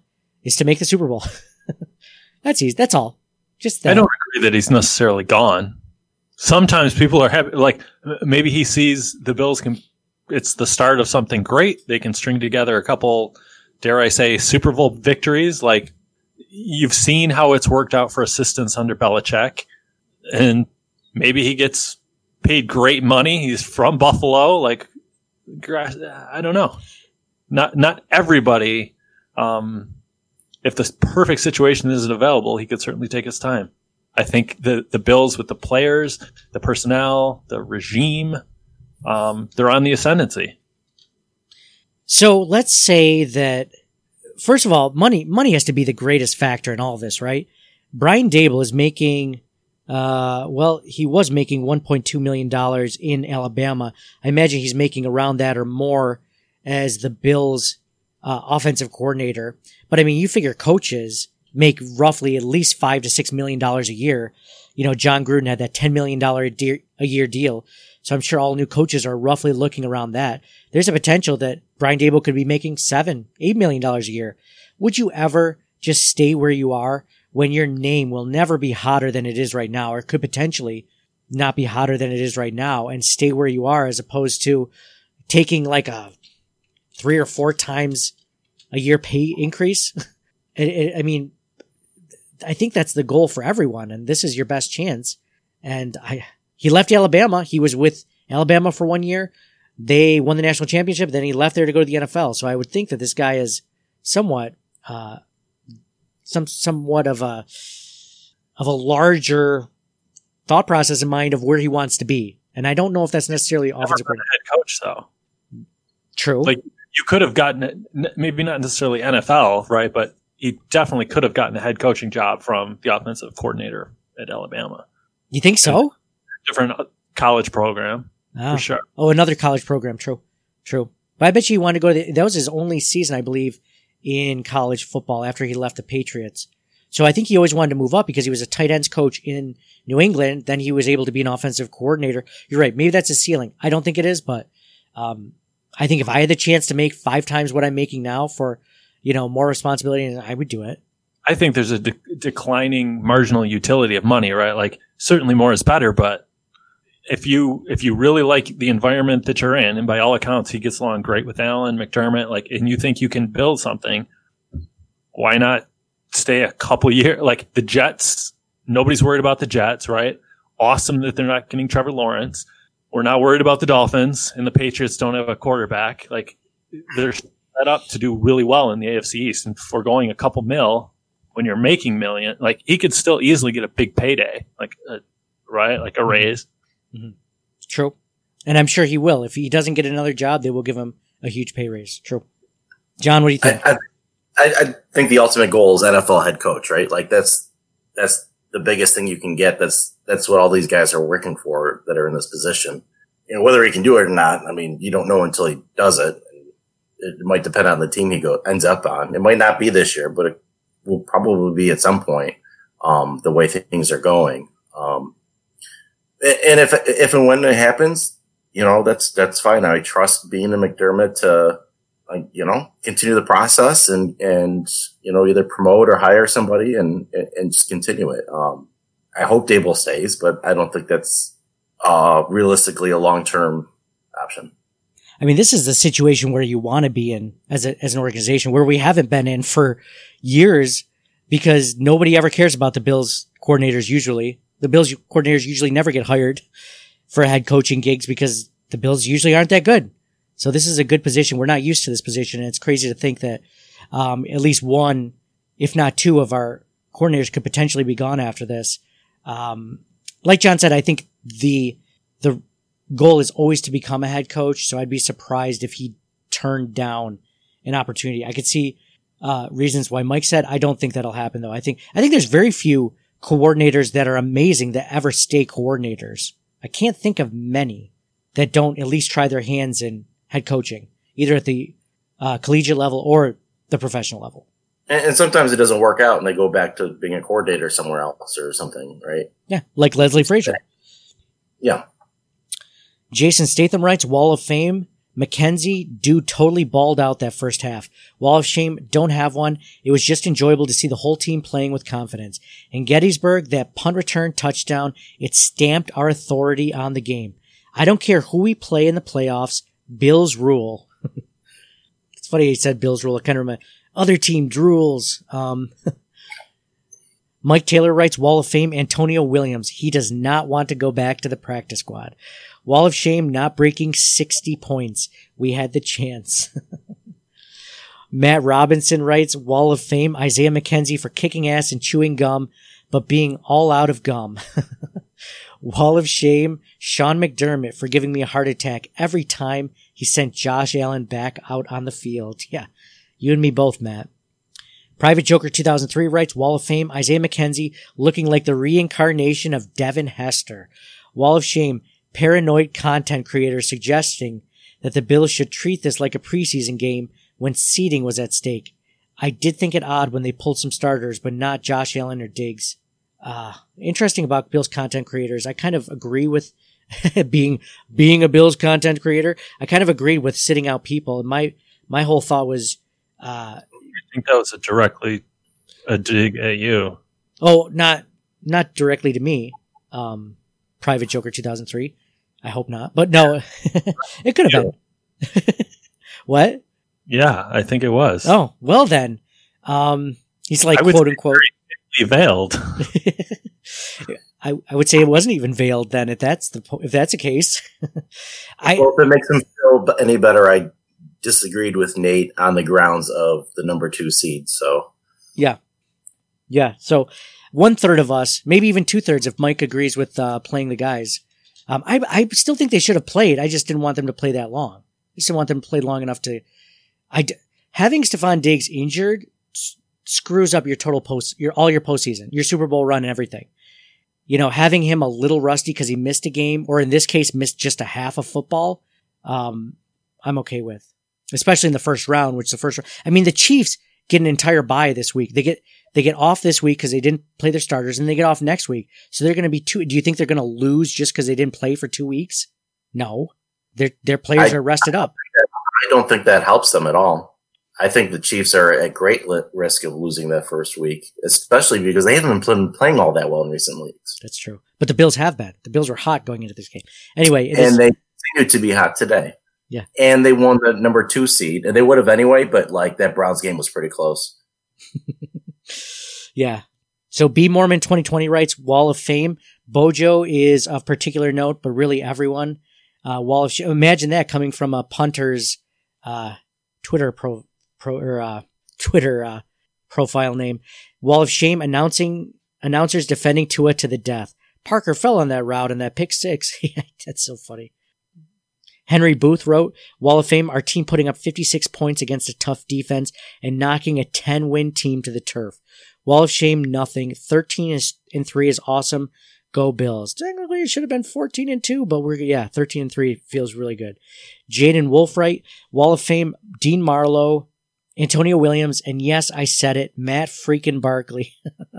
is to make the Super Bowl. that's easy. That's all. Just that. I don't agree that he's necessarily gone. Sometimes people are happy. Like maybe he sees the Bills can. It's the start of something great. They can string together a couple, dare I say, Super Bowl victories. Like you've seen how it's worked out for assistants under Belichick, and maybe he gets paid great money. He's from Buffalo. Like I don't know. Not not everybody um, if the perfect situation isn't available, he could certainly take his time. I think the the Bills with the players, the personnel, the regime, um, they're on the ascendancy. So let's say that first of all, money money has to be the greatest factor in all this, right? Brian Daboll is making uh, well, he was making $1.2 million in Alabama. I imagine he's making around that or more as the Bills uh, offensive coordinator. But I mean, you figure coaches make roughly at least five to six million dollars a year. You know, Jon Gruden had that ten million dollar a year deal, so I'm sure all new coaches are roughly looking around that. There's a potential that Brian Daboll could be making seven, eight million dollars a year. Would you ever just stay where you are when your name will never be hotter than it is right now, or could potentially not be hotter than it is right now, and stay where you are as opposed to taking like a three or four times a year pay increase. I mean, I think that's the goal for everyone, and this is your best chance. And I, he left Alabama. He was with Alabama for one year. They won the national championship. Then he left there to go to the NFL. So I would think that this guy is somewhat, uh, some somewhat of a of a larger thought process in mind of where he wants to be. And I don't know if that's necessarily offensive head coach though. True. Like you could have gotten it, maybe not necessarily NFL, right? But he definitely could have gotten a head coaching job from the offensive coordinator at Alabama. You think so? Different uh, college program, oh. for sure. Oh, another college program. True, true. But I bet you he wanted to go to the, that was his only season, I believe, in college football after he left the Patriots. So I think he always wanted to move up because he was a tight ends coach in New England. Then he was able to be an offensive coordinator. You're right. Maybe that's a ceiling. I don't think it is, but um, I think if I had the chance to make five times what I'm making now for, you know, more responsibility, I would do it. I think there's a de- declining marginal utility of money, right? Like certainly more is better, but if you if you really like the environment that you're in, and by all accounts he gets along great with Allen McDermott, like, and you think you can build something, why not stay a couple years? Like the Jets, nobody's worried about the Jets, right? Awesome that they're not getting Trevor Lawrence. We're not worried about the Dolphins, and the Patriots don't have a quarterback. Like they're set up to do really well in the AFC East, and foregoing a couple mil when you're making million, like he could still easily get a big payday, like a, right, like a raise. Mm-hmm. True. And I'm sure he will. If he doesn't get another job, they will give him a huge pay raise. True. John, what do you think? I, I, I think the ultimate goal is NFL head coach, right? Like that's that's the biggest thing you can get. That's that's what all these guys are working for that are in this position. You know, whether he can do it or not, I mean, you don't know until he does it. It might depend on the team he go ends up on. It might not be this year, but it will probably be at some point. Um, the way things are going. Um, and if if and when it happens, you know that's that's fine. I trust Beane and McDermott to, uh, you know, continue the process and and you know either promote or hire somebody and and just continue it. Um, I hope Daboll stays, but I don't think that's uh, realistically a long term option. I mean, this is the situation where you want to be in as a, as an organization where we haven't been in for years because nobody ever cares about the Bills coordinators usually the Bills coordinators usually never get hired for head coaching gigs because the Bills usually aren't that good. So this is a good position. We're not used to this position. And it's crazy to think that, um, at least one, if not two of our coordinators could potentially be gone after this. Um, like John said, I think the, the goal is always to become a head coach. So I'd be surprised if he turned down an opportunity. I could see, uh, reasons why Mike said, I don't think that'll happen though. I think, I think there's very few coordinators that are amazing that ever stay coordinators. I can't think of many that don't at least try their hands in head coaching, either at the uh, collegiate level or the professional level. And, and, sometimes it doesn't work out and they go back to being a coordinator somewhere else or something, right? Yeah, like Leslie Frazier. Yeah. Jason Statham writes Wall of Fame McKenzie, do totally balled out that first half. Wall of Shame, don't have one. It was just enjoyable to see the whole team playing with confidence. In Gettysburg, that punt return touchdown, it stamped our authority on the game. I don't care who we play in the playoffs. Bills rule. it's funny he said Bills rule. Kind of remember other team drools. Um, Mike Taylor writes Wall of Fame Antonio Williams. He does not want to go back to the practice squad. Wall of Shame not breaking 60 points. We had the chance. Matt Robinson writes Wall of Fame Isaiah McKenzie for kicking ass and chewing gum, but being all out of gum. Wall of Shame Sean McDermott for giving me a heart attack every time he sent Josh Allen back out on the field. Yeah, you and me both, Matt. Private Joker 2003 writes Wall of Fame Isaiah McKenzie looking like the reincarnation of Devin Hester. Wall of Shame paranoid content creators suggesting that the Bills should treat this like a preseason game when seeding was at stake. I did think it odd when they pulled some starters, but not Josh Allen or Diggs. Uh, interesting about Bills content creators. I kind of agree with being, being a Bills content creator. I kind of agreed with sitting out people. My, my whole thought was, uh, I think that was a directly a dig at you. Oh, not, not directly to me. Um, Private Joker 2003. I hope not, but no, it could have been. what? Yeah, I think it was. Oh, well then. Um, he's like quote unquote veiled. I, I would say it wasn't even veiled then. If that's the if that's the case, I well, if it makes him feel any better, I disagreed with Nate on the grounds of the number two seed. So yeah, yeah. So one third of us, maybe even two thirds, if Mike agrees with uh, playing the guys. Um, I, I still think they should have played. I just didn't want them to play that long. I just didn't want them to play long enough to. I having Stefon Diggs injured s- screws up your total post, your all your postseason, your Super Bowl run, and everything. You know, having him a little rusty because he missed a game, or in this case, missed just a half of football. Um, I'm okay with, especially in the first round, which the first. I mean, the Chiefs get an entire bye this week. They get they get off this week because they didn't play their starters, and they get off next week. So they're going to be two. Do you think they're going to lose just because they didn't play for two weeks? No, their their players I, are rested up. I don't think that helps them at all. I think the Chiefs are at great li- risk of losing that first week, especially because they haven't been playing all that well in recent weeks. That's true. But the Bills have been. The Bills were hot going into this game. Anyway, and is, they continue to be hot today. Yeah. And they won the number two seed, and they would have anyway, but like that Browns game was pretty close. yeah. So B Mormon 2020 writes Wall of Fame. Bojo is of particular note, but really everyone. Uh, Wall of Shame. Imagine that coming from a punter's uh, Twitter pro, pro or uh, Twitter uh, profile name. Wall of Shame announcing announcers defending Tua to the death. Parker fell on that route and that pick six. That's so funny. Henry Booth wrote, Wall of Fame, our team putting up 56 points against a tough defense and knocking a 10 win team to the turf. Wall of Shame, nothing. 13 is, and 3 is awesome. Go Bills. Technically, it should have been 14 and 2, but we're, yeah, 13 and 3 feels really good. Jaden Wolfright, Wall of Fame, Dean Marlowe, Antonio Williams, and yes, I said it, Matt freaking Barkley.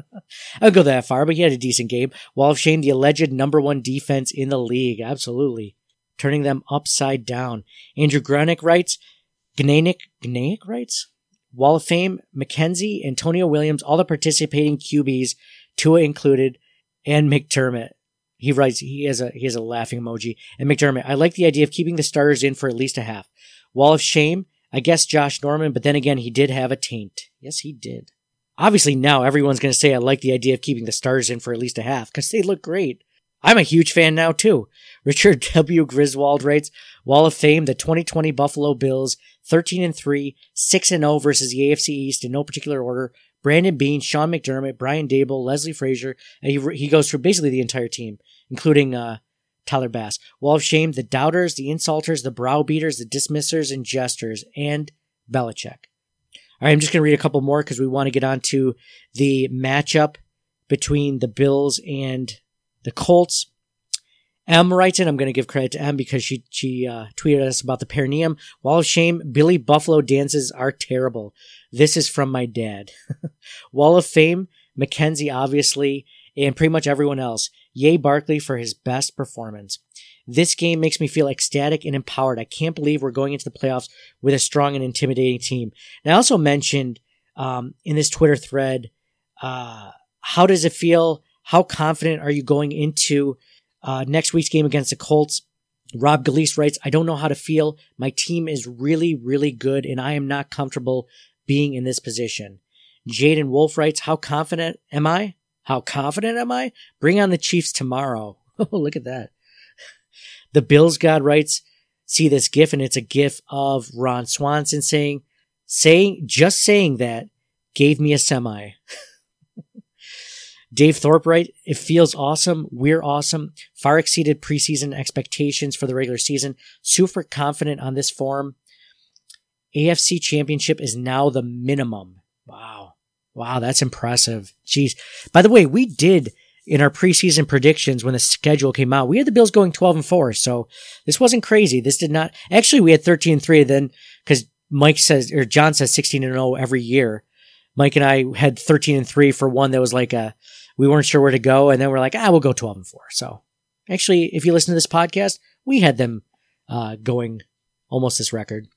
I'll go that far, but he had a decent game. Wall of Shame, the alleged number one defense in the league. Absolutely turning them upside down. Andrew Granick writes, Gnanick, Gnanick writes, Wall of Fame, McKenzie, Antonio Williams, all the participating QBs, Tua included, and McDermott. He writes, he has a, he has a laughing emoji. And McDermott, I like the idea of keeping the starters in for at least a half. Wall of Shame, I guess Josh Norman, but then again, he did have a taint. Yes, he did. Obviously now everyone's going to say I like the idea of keeping the starters in for at least a half because they look great. I'm a huge fan now too. Richard W. Griswold writes, Wall of Fame, the 2020 Buffalo Bills, 13 and 3, 6 and 0 versus the AFC East in no particular order. Brandon Beane, Sean McDermott, Brian Daboll, Leslie Frazier. And he, he goes through basically the entire team, including uh, Tyler Bass. Wall of Shame, the doubters, the insulters, the browbeaters, the dismissers and jesters, and Belichick. All right, I'm just going to read a couple more because we want to get on to the matchup between the Bills and the Colts. M writes in, I'm going to give credit to M because she, she, uh, tweeted us about the perineum. Wall of shame, Billy Buffalo dances are terrible. This is from my dad. Wall of fame, McKenzie, obviously, and pretty much everyone else. Yay, Barkley for his best performance. This game makes me feel ecstatic and empowered. I can't believe we're going into the playoffs with a strong and intimidating team. And I also mentioned, um, in this Twitter thread, uh, how does it feel? How confident are you going into uh, next week's game against the Colts? Rob Galeese writes, I don't know how to feel. My team is really, really good, and I am not comfortable being in this position. Jaden Wolf writes, How confident am I? How confident am I? Bring on the Chiefs tomorrow. Oh, look at that. The Bills God writes, See this gif, and it's a gif of Ron Swanson saying, saying, just saying that gave me a semi. Dave Thorpe right? It feels awesome. We're awesome. Far exceeded preseason expectations for the regular season. Super confident on this form. AFC championship is now the minimum. Wow. Wow, that's impressive. Jeez. By the way, we did in our preseason predictions when the schedule came out, we had the Bills going 12 and 4. So this wasn't crazy. This did not, actually, we had 13 and 3 then because Mike says, or John says 16 and 0 every year. Mike and I had 13 and 3 for one that was like a, we weren't sure where to go. And then we're like, ah, we'll go 12 and 4. So actually, if you listen to this podcast, we had them uh, going almost this record.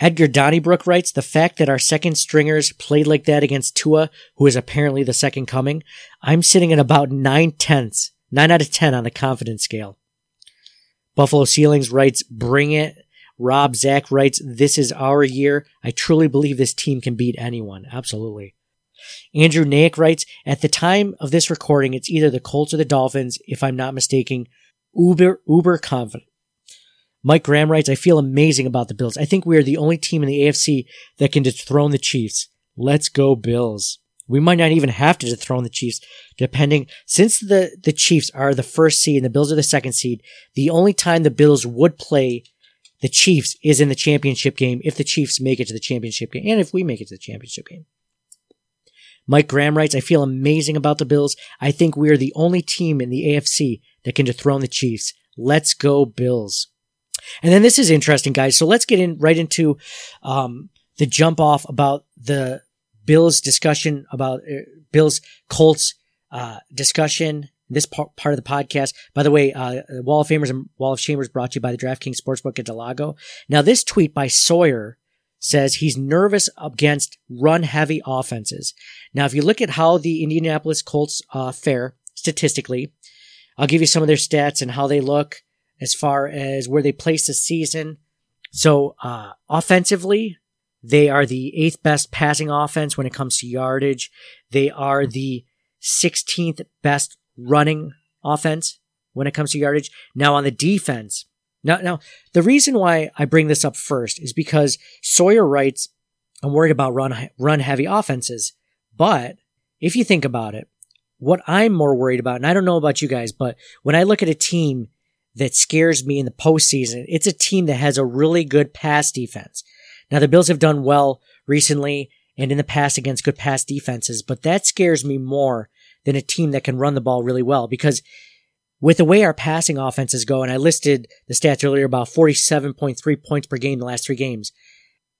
Edgar Donnybrook writes, the fact that our second stringers played like that against Tua, who is apparently the second coming, I'm sitting at about nine tenths, nine out of 10 on the confidence scale. Buffalo Ceilings writes, bring it. Rob Zach writes, this is our year. I truly believe this team can beat anyone. Absolutely. Andrew Naik writes, at the time of this recording, it's either the Colts or the Dolphins, if I'm not mistaken. Uber, uber confident. Mike Graham writes, I feel amazing about the Bills. I think we are the only team in the AFC that can dethrone the Chiefs. Let's go Bills. We might not even have to dethrone the Chiefs, depending, since the, the Chiefs are the first seed and the Bills are the second seed, the only time the Bills would play the Chiefs is in the championship game if the Chiefs make it to the championship game and if we make it to the championship game. Mike Graham writes, I feel amazing about the Bills. I think we are the only team in the AFC that can dethrone the Chiefs. Let's go Bills. And then this is interesting, guys. So let's get in right into um, the jump off about the Bills discussion about uh, Bills Colts uh, discussion. This part, of the podcast, by the way, uh, Wall of Famers and Wall of Shamers brought to you by the DraftKings Sportsbook at Del Lago. Now, this tweet by Sawyer says he's nervous against run heavy offenses. Now, if you look at how the Indianapolis Colts uh, fare statistically, I'll give you some of their stats and how they look as far as where they place the season. So, uh, offensively, they are the eighth best passing offense when it comes to yardage. They are the 16th best running offense when it comes to yardage. Now on the defense, now, now the reason why I bring this up first is because Sawyer writes, I'm worried about run, run heavy offenses. But if you think about it, what I'm more worried about, and I don't know about you guys, but when I look at a team that scares me in the postseason, it's a team that has a really good pass defense. Now the Bills have done well recently and in the past against good pass defenses, but that scares me more than a team that can run the ball really well because with the way our passing offenses go, and I listed the stats earlier about 47.3 points per game in the last three games.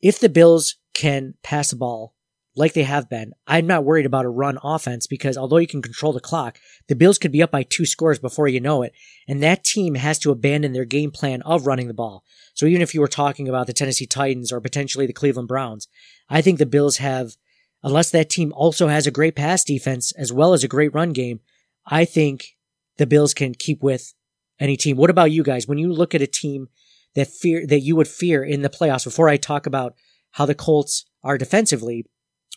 If the Bills can pass the ball like they have been, I'm not worried about a run offense because although you can control the clock, the Bills could be up by two scores before you know it. And that team has to abandon their game plan of running the ball. So even if you were talking about the Tennessee Titans or potentially the Cleveland Browns, I think the Bills have, unless that team also has a great pass defense as well as a great run game, I think the Bills can keep with any team. What about you guys? When you look at a team that fear, that you would fear in the playoffs, before I talk about how the Colts are defensively,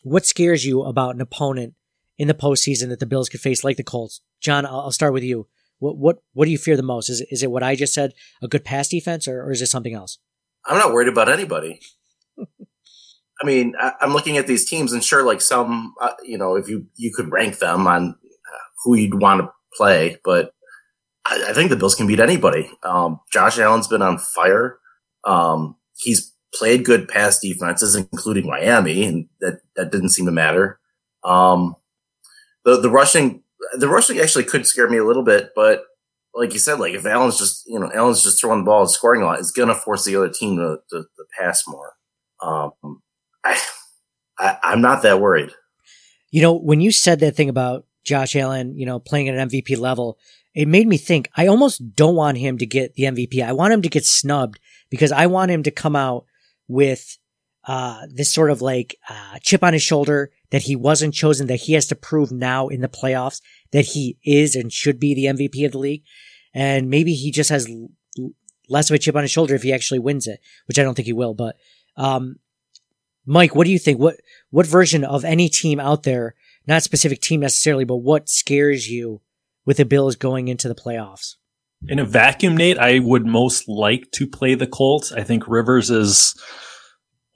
what scares you about an opponent in the postseason that the Bills could face like the Colts? John, I'll, start with you. What what what do you fear the most? Is it, is it what I just said, a good pass defense, or, or is it something else? I'm not worried about anybody. I mean, I, am looking at these teams, and sure, like some, uh, you know, if you you could rank them on uh, who you'd want to play, but I, I, think the Bills can beat anybody. Um, Josh Allen's been on fire. Um, he's played good pass defenses, including Miami, and that that didn't seem to matter. Um, the the rushing the rushing actually could scare me a little bit, but like you said, like if Allen's just you know Allen's just throwing the ball and scoring a lot, it's gonna force the other team to, to, to pass more. Um, I, I I'm not that worried. You know, when you said that thing about Josh Allen, you know, playing at an MVP level, it made me think. I almost don't want him to get the MVP. I want him to get snubbed because I want him to come out with uh, this sort of like uh, chip on his shoulder that he wasn't chosen, that he has to prove now in the playoffs that he is and should be the MVP of the league. And maybe he just has l- less of a chip on his shoulder if he actually wins it, which I don't think he will. But, um, Mike, what do you think? What, what version of any team out there, not specific team necessarily, but what scares you with the Bills going into the playoffs? In a vacuum, Nate, I would most like to play the Colts. I think Rivers is,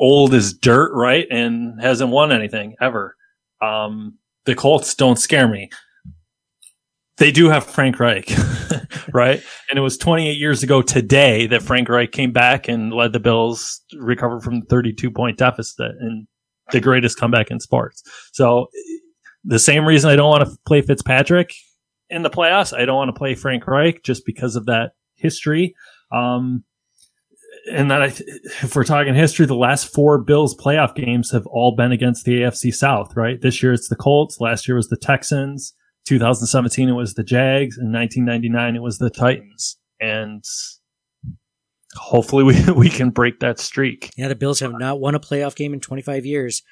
old as dirt, right? And hasn't won anything ever. Um, the Colts don't scare me. They do have Frank Reich, right? And it was 28 years ago today that Frank Reich came back and led the Bills recover from the 32 point deficit and the greatest comeback in sports. So the same reason I don't want to play Fitzpatrick in the playoffs, I don't want to play Frank Reich just because of that history. Um, and that I, if we're talking history, the last four Bills playoff games have all been against the AFC South, right? This year it's the Colts. Last year was the Texans. 2017 it was the Jags. In 1999 it was the Titans. And hopefully we, we can break that streak. Yeah, the Bills have not won a playoff game in 25 years.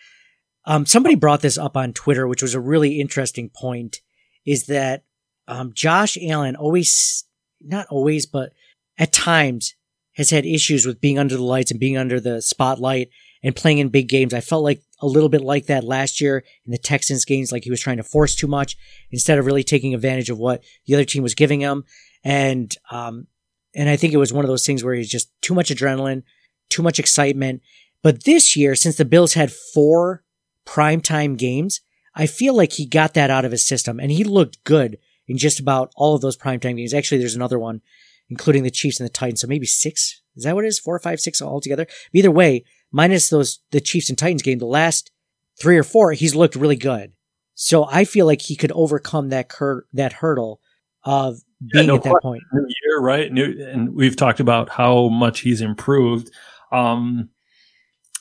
Um, somebody brought this up on Twitter, which was a really interesting point, is that um, Josh Allen always, not always, but at times has had issues with being under the lights and being under the spotlight and playing in big games. I felt like a little bit like that last year in the Texans games, like he was trying to force too much instead of really taking advantage of what the other team was giving him. And, um, and I think it was one of those things where he's just too much adrenaline, too much excitement. But this year, since the Bills had four primetime games, I feel like he got that out of his system and he looked good in just about all of those primetime games. Actually, there's another one including the Chiefs and the Titans. So maybe six. Is that what it is? Four, five, six altogether. But either way, minus those the Chiefs and Titans game, the last three or four, he's looked really good. So I feel like he could overcome that cur- that hurdle of being yeah, no at that point. New year, right? New, and we've talked about how much he's improved. Um,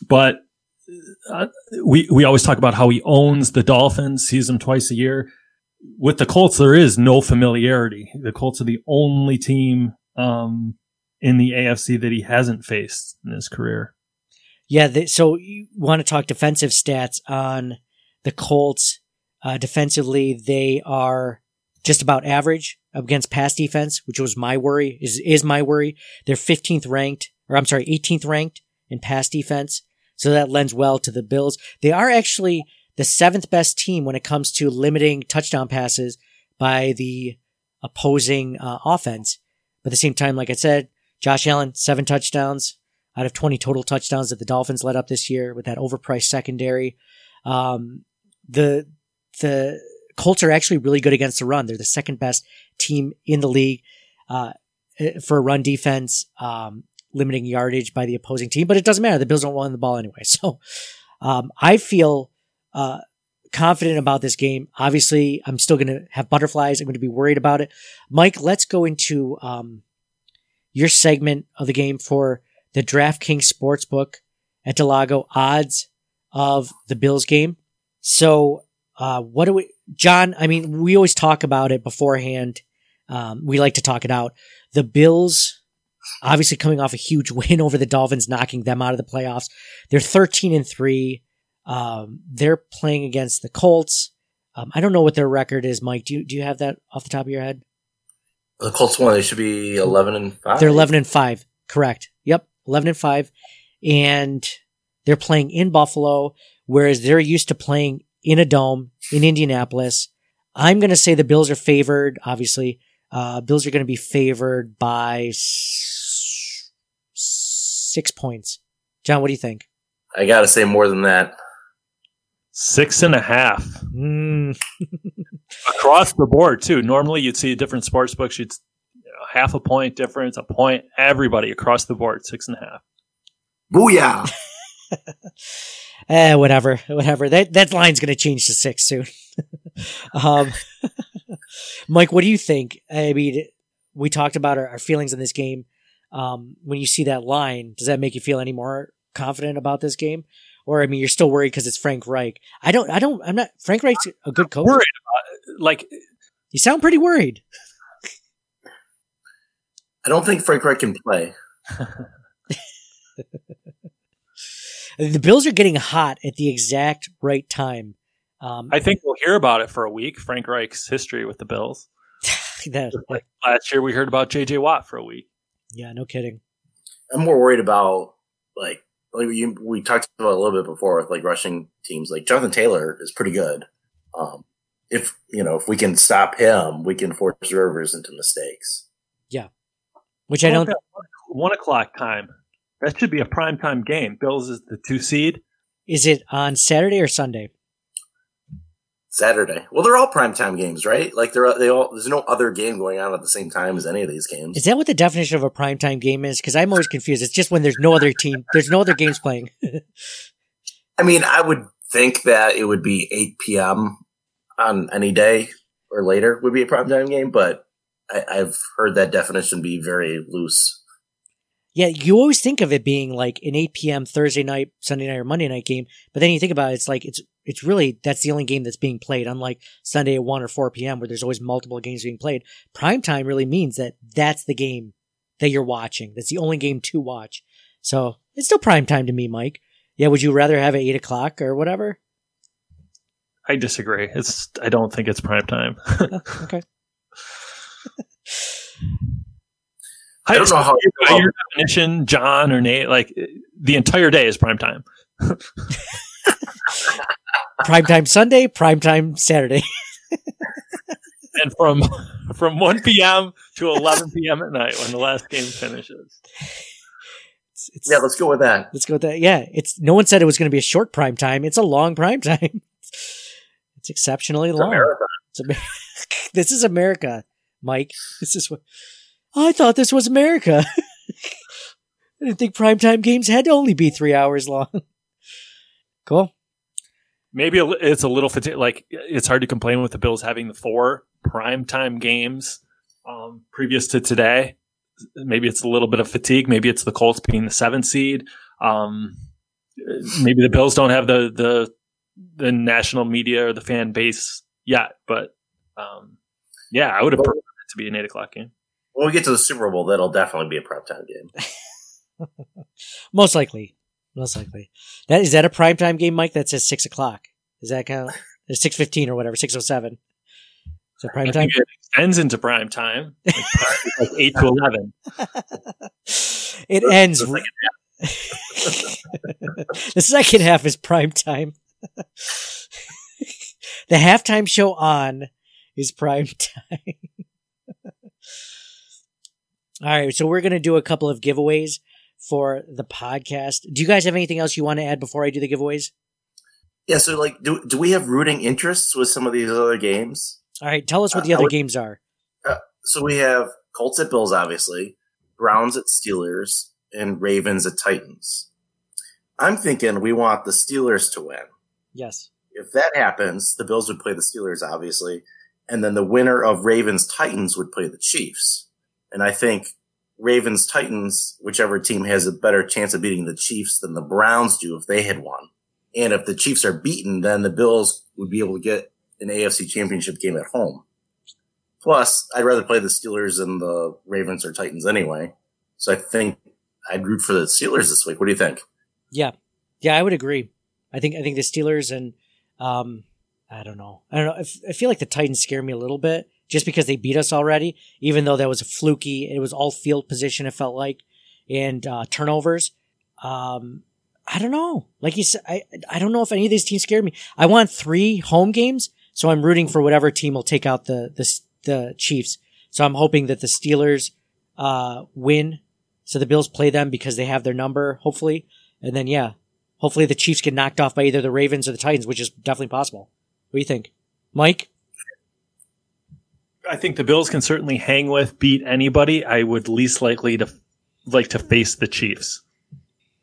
but we we always talk about how he owns the Dolphins, sees them twice a year. With the Colts, there is no familiarity. The Colts are the only team um, in the AFC that he hasn't faced in his career. Yeah, the, so you want to talk defensive stats on the Colts? Uh, defensively, they are just about average against pass defense, which was my worry. Is is my worry? They're 15th ranked, or I'm sorry, 18th ranked in pass defense. So that lends well to the Bills. They are actually the seventh best team when it comes to limiting touchdown passes by the opposing uh, offense. But at the same time, like I said, Josh Allen, seven touchdowns out of 20 total touchdowns that the Dolphins led up this year with that overpriced secondary. Um, the, the Colts are actually really good against the run. They're the second best team in the league, uh, for a run defense, um, limiting yardage by the opposing team, but it doesn't matter. The Bills don't run the ball anyway. So, um, I feel, uh, confident about this game. Obviously, I'm still going to have butterflies. I'm going to be worried about it. Mike, let's go into, um, your segment of the game for the DraftKings Sportsbook at Del Lago odds of the Bills game. So, uh, what do we, John? I mean, we always talk about it beforehand. Um, we like to talk it out. The Bills, obviously coming off a huge win over the Dolphins, knocking them out of the playoffs. They're 13 and three. Um, they're playing against the Colts. Um, I don't know what their record is, Mike. Do you, do you have that off the top of your head? The Colts won. They should be 11 and 5. They're 11 and 5. Correct. Yep. 11 and 5. And they're playing in Buffalo, whereas they're used to playing in a dome in Indianapolis. I'm going to say the Bills are favored, obviously. Uh, Bills are going to be favored by s- six points. John, what do you think? I got to say more than that. Six and a half. Mm. Across the board, too. Normally, you'd see different sports books. You'd you know, half a point difference, a point. Everybody across the board, six and a half. Booyah! eh, whatever, whatever. That that line's going to change to six soon. um, Mike, what do you think? I mean, we talked about our, our feelings in this game. Um, when you see that line, does that make you feel any more confident about this game? Or I mean, you're still worried because it's Frank Reich. I don't. I don't. I'm not. Frank Reich's a good coach. Worried about it. Like you sound pretty worried. I don't think Frank Reich can play. the Bills are getting hot at the exact right time. Um, I think we'll hear about it for a week. Frank Reich's history with the Bills. that, like last year, we heard about J.J. Watt for a week. Yeah, no kidding. I'm more worried about like like we, we talked about a little bit before with like rushing teams. Like Jonathan Taylor is pretty good. Um, if you know if we can stop him, we can force Rivers into mistakes. Yeah, which I don't. One o'clock time. That should be a prime time game. Bills is the two seed. Is it on Saturday or Sunday? Saturday. Well, they're all primetime games, right? Like they're they all. There's no other game going on at the same time as any of these games. Is that what the definition of a primetime game is? Because I'm always confused. It's just when there's no other team, there's no other games playing. I mean, I would think that it would be 8 p.m. on any day or later would be a primetime game, but I, I've heard that definition be very loose. Yeah, you always think of it being like an 8 p.m. Thursday night, Sunday night, or Monday night game, but then you think about it, it's like it's it's really that's the only game that's being played. Unlike Sunday at 1 or 4 p.m. where there's always multiple games being played, prime time really means that that's the game that you're watching. That's the only game to watch. So it's still prime time to me, Mike. Yeah, would you rather have it eight o'clock or whatever? I disagree. It's I don't think it's prime time. okay. I don't know how by your definition, John or Nate, like the entire day is prime time. prime time Sunday, prime time Saturday. and from from 1 p.m. to 11 p.m. at night when the last game finishes. It's, it's, yeah, let's go with that. Let's go with that. Yeah, it's no one said it was going to be a short prime time. It's a long prime time. It's exceptionally It's long. America. It's Amer- this is America, Mike. This is what I thought. This was America. I didn't think primetime games had to only be three hours long. Cool. Maybe it's a little fatigue. Like it's hard to complain with the Bills having the four primetime games um, previous to today. Maybe it's a little bit of fatigue. Maybe it's the Colts being the seventh seed. Um, maybe the Bills don't have the the the national media or the fan base yet. But um, yeah, I would have preferred it to be an eight o'clock game. When we get to the Super Bowl, that'll definitely be a primetime game. Most likely. Most likely. That is that a primetime game, Mike? That says six o'clock. Is that count? Uh, it's six fifteen or whatever, six oh seven. Is that prime I time? think it extends into prime time, like, like eight to eleven. It ends. the second half is prime time. the halftime show on is prime time. All right, so we're going to do a couple of giveaways for the podcast. Do you guys have anything else you want to add before I do the giveaways? Yeah, so like, do do we have rooting interests with some of these other games? All right, tell us what the Uh, other would- games are. Uh, so we have Colts at Bills, obviously, Browns at Steelers, and Ravens at Titans. I'm thinking we want the Steelers to win. Yes. If that happens, the Bills would play the Steelers, obviously, and then the winner of Ravens Titans would play the Chiefs. And I think Ravens Titans, whichever team has a better chance of beating the Chiefs than the Browns do if they had won. And if the Chiefs are beaten, then the Bills would be able to get an AFC championship game at home. Plus, I'd rather play the Steelers than the Ravens or Titans anyway. So I think I'd root for the Steelers this week. What do you think? Yeah, yeah, I would agree. I think I think the Steelers and um, I don't know. I don't know. I, f- I feel like the Titans scare me a little bit just because they beat us already. Even though that was a fluky, it was all field position. It felt like and uh, turnovers. Um, I don't know. Like you said, I I don't know if any of these teams scare me. I want three home games, so I'm rooting for whatever team will take out the the the Chiefs. So I'm hoping that the Steelers uh, win. So the Bills play them because they have their number, hopefully. And then, yeah, hopefully the Chiefs get knocked off by either the Ravens or the Titans, which is definitely possible. What do you think? Mike? I think the Bills can certainly hang with, beat anybody. I would least likely to like to face the Chiefs.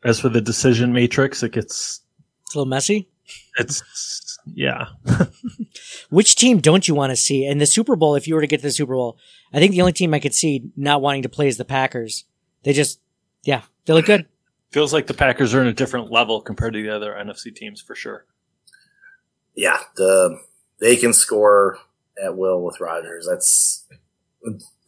As for the decision matrix, it gets It's a little messy. it's yeah. Which team don't you want to see? In the Super Bowl, if you were to get to the Super Bowl, I think the only team I could see not wanting to play is the Packers. They just, yeah, they look good. Feels like the Packers are in a different level compared to the other NFC teams for sure. Yeah, the they can score at will with Rodgers. That's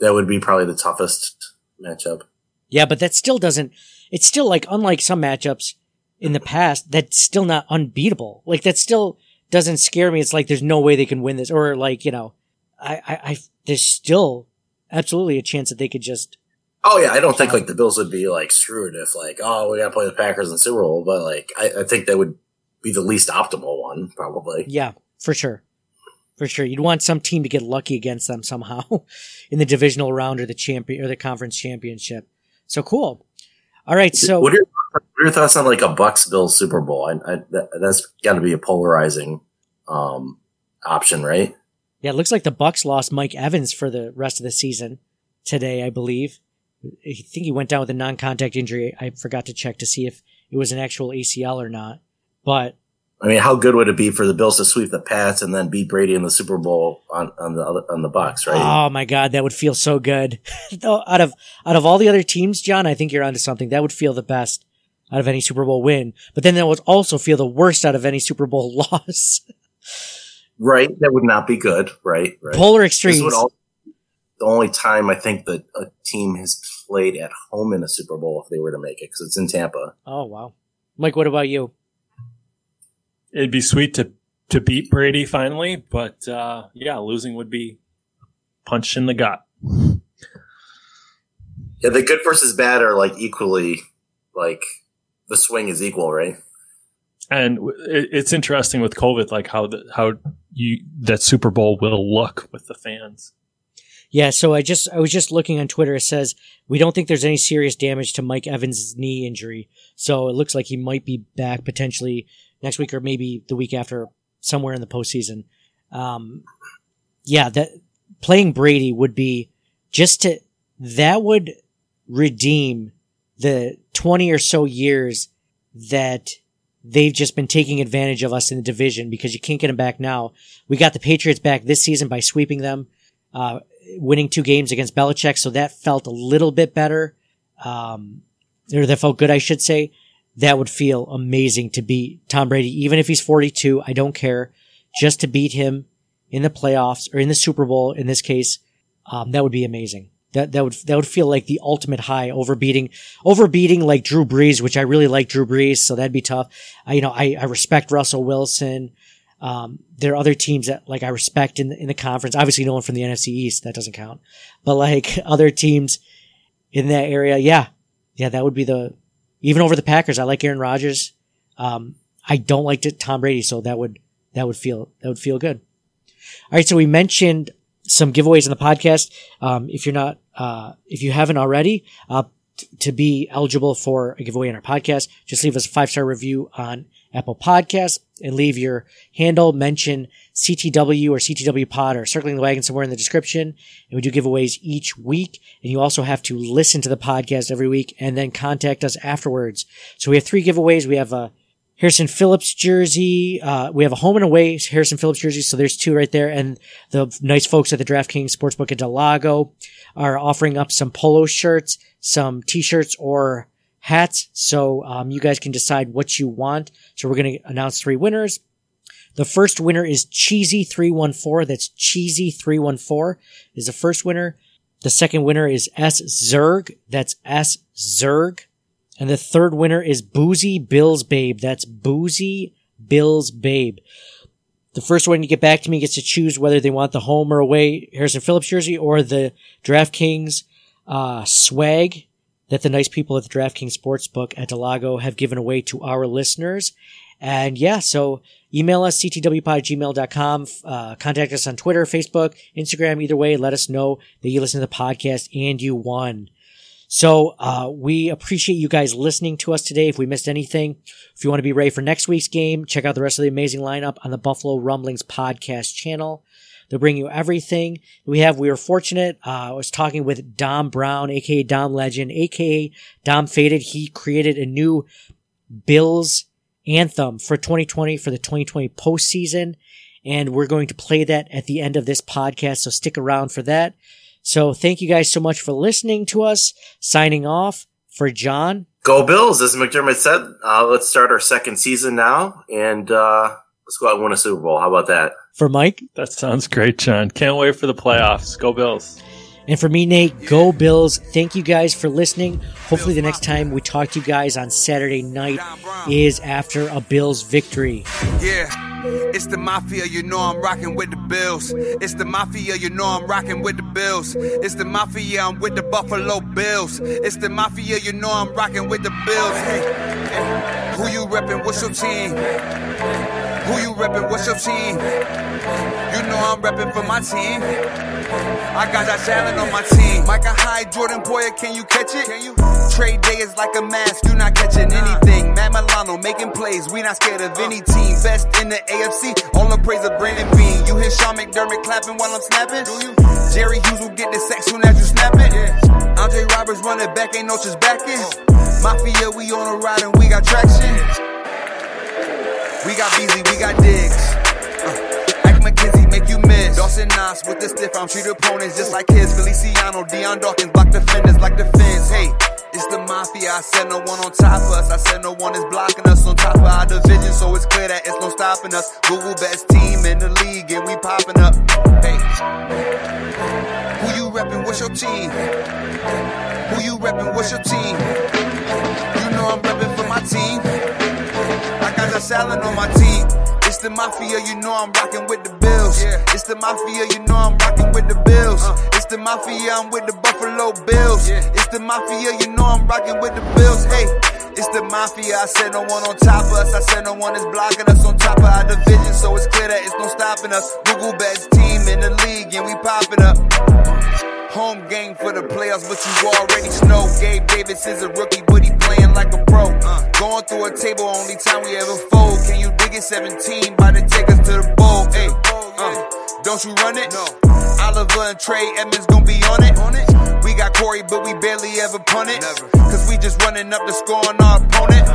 that would be probably the toughest matchup. Yeah, but that still doesn't, it's still like, unlike some matchups in the past, that's still not unbeatable. Like that still doesn't scare me. It's like there's no way they can win this. Or like, you know, I, I, I there's still absolutely a chance that they could just, Oh yeah, I don't think like the Bills would be like screwed if like oh we got to play the Packers in the Super Bowl, but like I, I think that would be the least optimal one probably. yeah, for sure. For sure. You'd want some team to get lucky against them somehow in the divisional round or the champion or the conference championship. So cool. All right. So what are your, what are your thoughts on like a Bucks Bills Super Bowl? I, I, that, that's got to be a polarizing um, option, right? Yeah, it looks like the Bucks lost Mike Evans for the rest of the season today, I believe. I think he went down with a non-contact injury. I forgot to check to see if it was an actual ACL or not. But I mean, how good would it be for the Bills to sweep the Pats and then beat Brady in the Super Bowl on, on the other, on the Bucks, right? oh my god, that would feel so good. Out of out of all the other teams, John, I think you're onto something. That would feel the best out of any Super Bowl win. But then that would also feel the worst out of any Super Bowl loss. Right, that would not be good. Right, right. Polar extremes. al- the only time I think that a team has played at home in a Super Bowl if they were to make it because it's in Tampa. Oh wow, Mike, what about you? It'd be sweet to to beat Brady finally, but uh, yeah, losing would be punch in the gut. Yeah, the good versus bad are like equally like the swing is equal, right? And it's interesting with COVID, like how the, how you that Super Bowl will look with the fans. Yeah, so I just I was just looking on Twitter. It says we don't think there's any serious damage to Mike Evans' knee injury, so it looks like he might be back potentially next week or maybe the week after, somewhere in the postseason. Um, yeah, that playing Brady would be just to that would redeem the twenty or so years that they've just been taking advantage of us in the division because you can't get them back now. We got the Patriots back this season by sweeping them. Uh, winning two games against Belichick, so that felt a little bit better. Um, or that felt good, I should say. That would feel amazing to beat Tom Brady, even if he's 42. I don't care. Just to beat him in the playoffs or in the Super Bowl, in this case, um, that would be amazing. That That would that would feel like the ultimate high over beating over beating like Drew Brees, which I really like Drew Brees, so that'd be tough. I, you know, I, I respect Russell Wilson. Um, there are other teams that like I respect in the, in the conference. Obviously, no one from the NFC East that doesn't count, but like other teams in that area, yeah, yeah, that would be the even over the Packers. I like Aaron Rodgers. Um, I don't like Tom Brady, so that would that would feel that would feel good. All right, so we mentioned some giveaways in the podcast. Um, if you're not, uh, if you haven't already, uh, t- to be eligible for a giveaway in our podcast, just leave us a five star review on Apple Podcasts and leave your handle, mention CTW or CTW Pod or Circling the Wagon somewhere in the description. And we do giveaways each week. And you also have to listen to the podcast every week and then contact us afterwards. So we have three giveaways. We have a Harrison Phillips jersey. Uh, we have a home and away Harrison Phillips jersey. So there's two right there. And the nice folks at the DraftKings Sportsbook at Del Lago are offering up some polo shirts, some t-shirts or hats. So, um, you guys can decide what you want. So we're going to announce three winners. The first winner is Cheesy314. That's Cheesy314 is the first winner. The second winner is S Zerg. That's S Zerg. And the third winner is Boozy Bills Babe. That's Boozy Bills Babe. The first one to get back to me gets to choose whether they want the home or away Harrison Phillips jersey or the DraftKings uh, swag that the nice people at the DraftKings Sportsbook at Del Lago have given away to our listeners. And yeah, so email us ctwpod gmail.com, uh, contact us on Twitter, Facebook, Instagram, either way, let us know that you listen to the podcast and you won. So, uh, we appreciate you guys listening to us today. If we missed anything, if you want to be ready for next week's game, check out the rest of the amazing lineup on the Buffalo Rumblings podcast channel. They'll bring you everything we have. We were fortunate. Uh, I was talking with Dom Brown, aka Dom Legend, aka Dom Faded. He created a new Bills anthem for 2020 for the 2020 postseason. And we're going to play that at the end of this podcast. So stick around for that. So thank you guys so much for listening to us. Signing off for John. Go Bills, as McDermott said. Uh, let's start our second season now, and uh, let's go out and win a Super Bowl. How about that? For Mike. That sounds great, John. Can't wait for the playoffs. Go Bills. And for me, Nate, go Bills. Thank you guys for listening. Hopefully, the next time we talk to you guys on Saturday night is after a Bills victory. Yeah. It's the mafia, you know I'm rocking with the Bills. It's the mafia, you know I'm rocking with the Bills. It's the mafia, I'm with the Buffalo Bills. It's the mafia, you know I'm rocking with the Bills. Hey, hey. who you reppin'? What's your team? Who you reppin'? What's your team? You know I'm reppin' for my team. I got that Allen on my team. Micah Hyde, Jordan Poyer, can you catch it? Can you? Trade day is like a mask, you not catching anything. Matt Milano making plays, we not scared of any uh. team. Best in the AFC, all the praise of Brandon Beane. You hear Sean McDermott clapping while I'm snapping? Do you? Jerry Hughes will get the sack soon as you snap it. Yeah. Andre Roberts running back, ain't no just backing. Mafia, we on a ride and we got traction. We got Beasley, we got Diggs. You miss. Dawson Knox with the stiff arm, treat opponents just like his. Feliciano, Dion Dawkins block defenders like defense. Hey, it's the mafia. I said no one on top of us. I said no one is blocking us on top of our division, so it's clear that it's no stopping us. Google best team in the league, and we popping up. Hey, who you reppin'? What's your team? Who you reppin'? What's your team? You know I'm reppin' for my team. I got the salad on my team. It's the mafia, you know I'm rocking with the Bills. Yeah. It's the mafia, you know I'm rocking with the Bills. Uh. It's the mafia, I'm with the Buffalo Bills. Yeah. It's the mafia, you know I'm rocking with the Bills. Hey, it's the mafia. I said no one on top of us. I said no one is blocking us on top of our division, so it's clear that it's no stopping us. Google best team in the league, and we popping up. Home game for the playoffs, but you already know Gabe Davis is a rookie, but he playing like a pro. Uh, going through a table, only time we ever fold. Can you dig it? 17, by to take us to the bowl. Hey, uh, don't you run it? No. Oliver and Trey Edmunds gon' be on it. On it. We got Corey, but we barely ever punt it. Never. Cause we just running up the score on our opponent.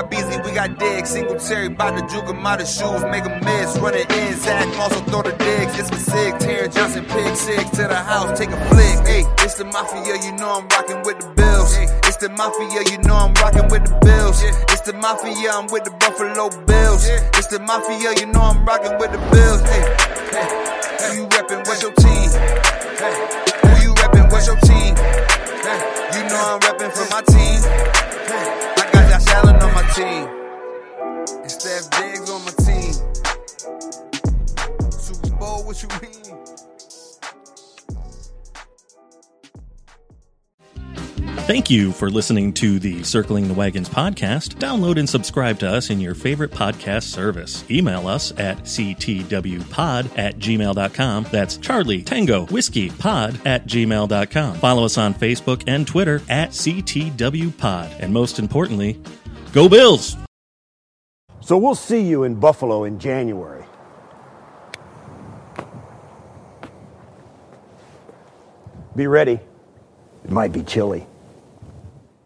We got Beasley, we got Diggs. Singletary, bout to juke him out of shoes, make him miss. Running in, Zach also throw the digs. It's the Sig, Terry Johnson, pick six to the house, take a flick. Hey, it's the Mafia, you know I'm rocking with the Bills. It's the Mafia, you know I'm rocking with the Bills. It's the Mafia, I'm with the Buffalo Bills. It's the Mafia, you know I'm rocking with the Bills. Hey, hey, who you reppin'? What's your team? Hey. Who you reppin'? What's your team? Hey. You know I'm reppin' for my team. Hey. I got on my team. And Steph Diggs on my team. Super Bowl, what you mean? Thank you for listening to the Circling the Wagons podcast. Download and subscribe to us in your favorite podcast service. Email us at ctwpod at gmail.com. That's Charlie Tango Whiskey Pod at gmail.com. Follow us on Facebook and Twitter at ctwpod. And most importantly, go Bills! So we'll see you in Buffalo in January. Be ready. It might be chilly.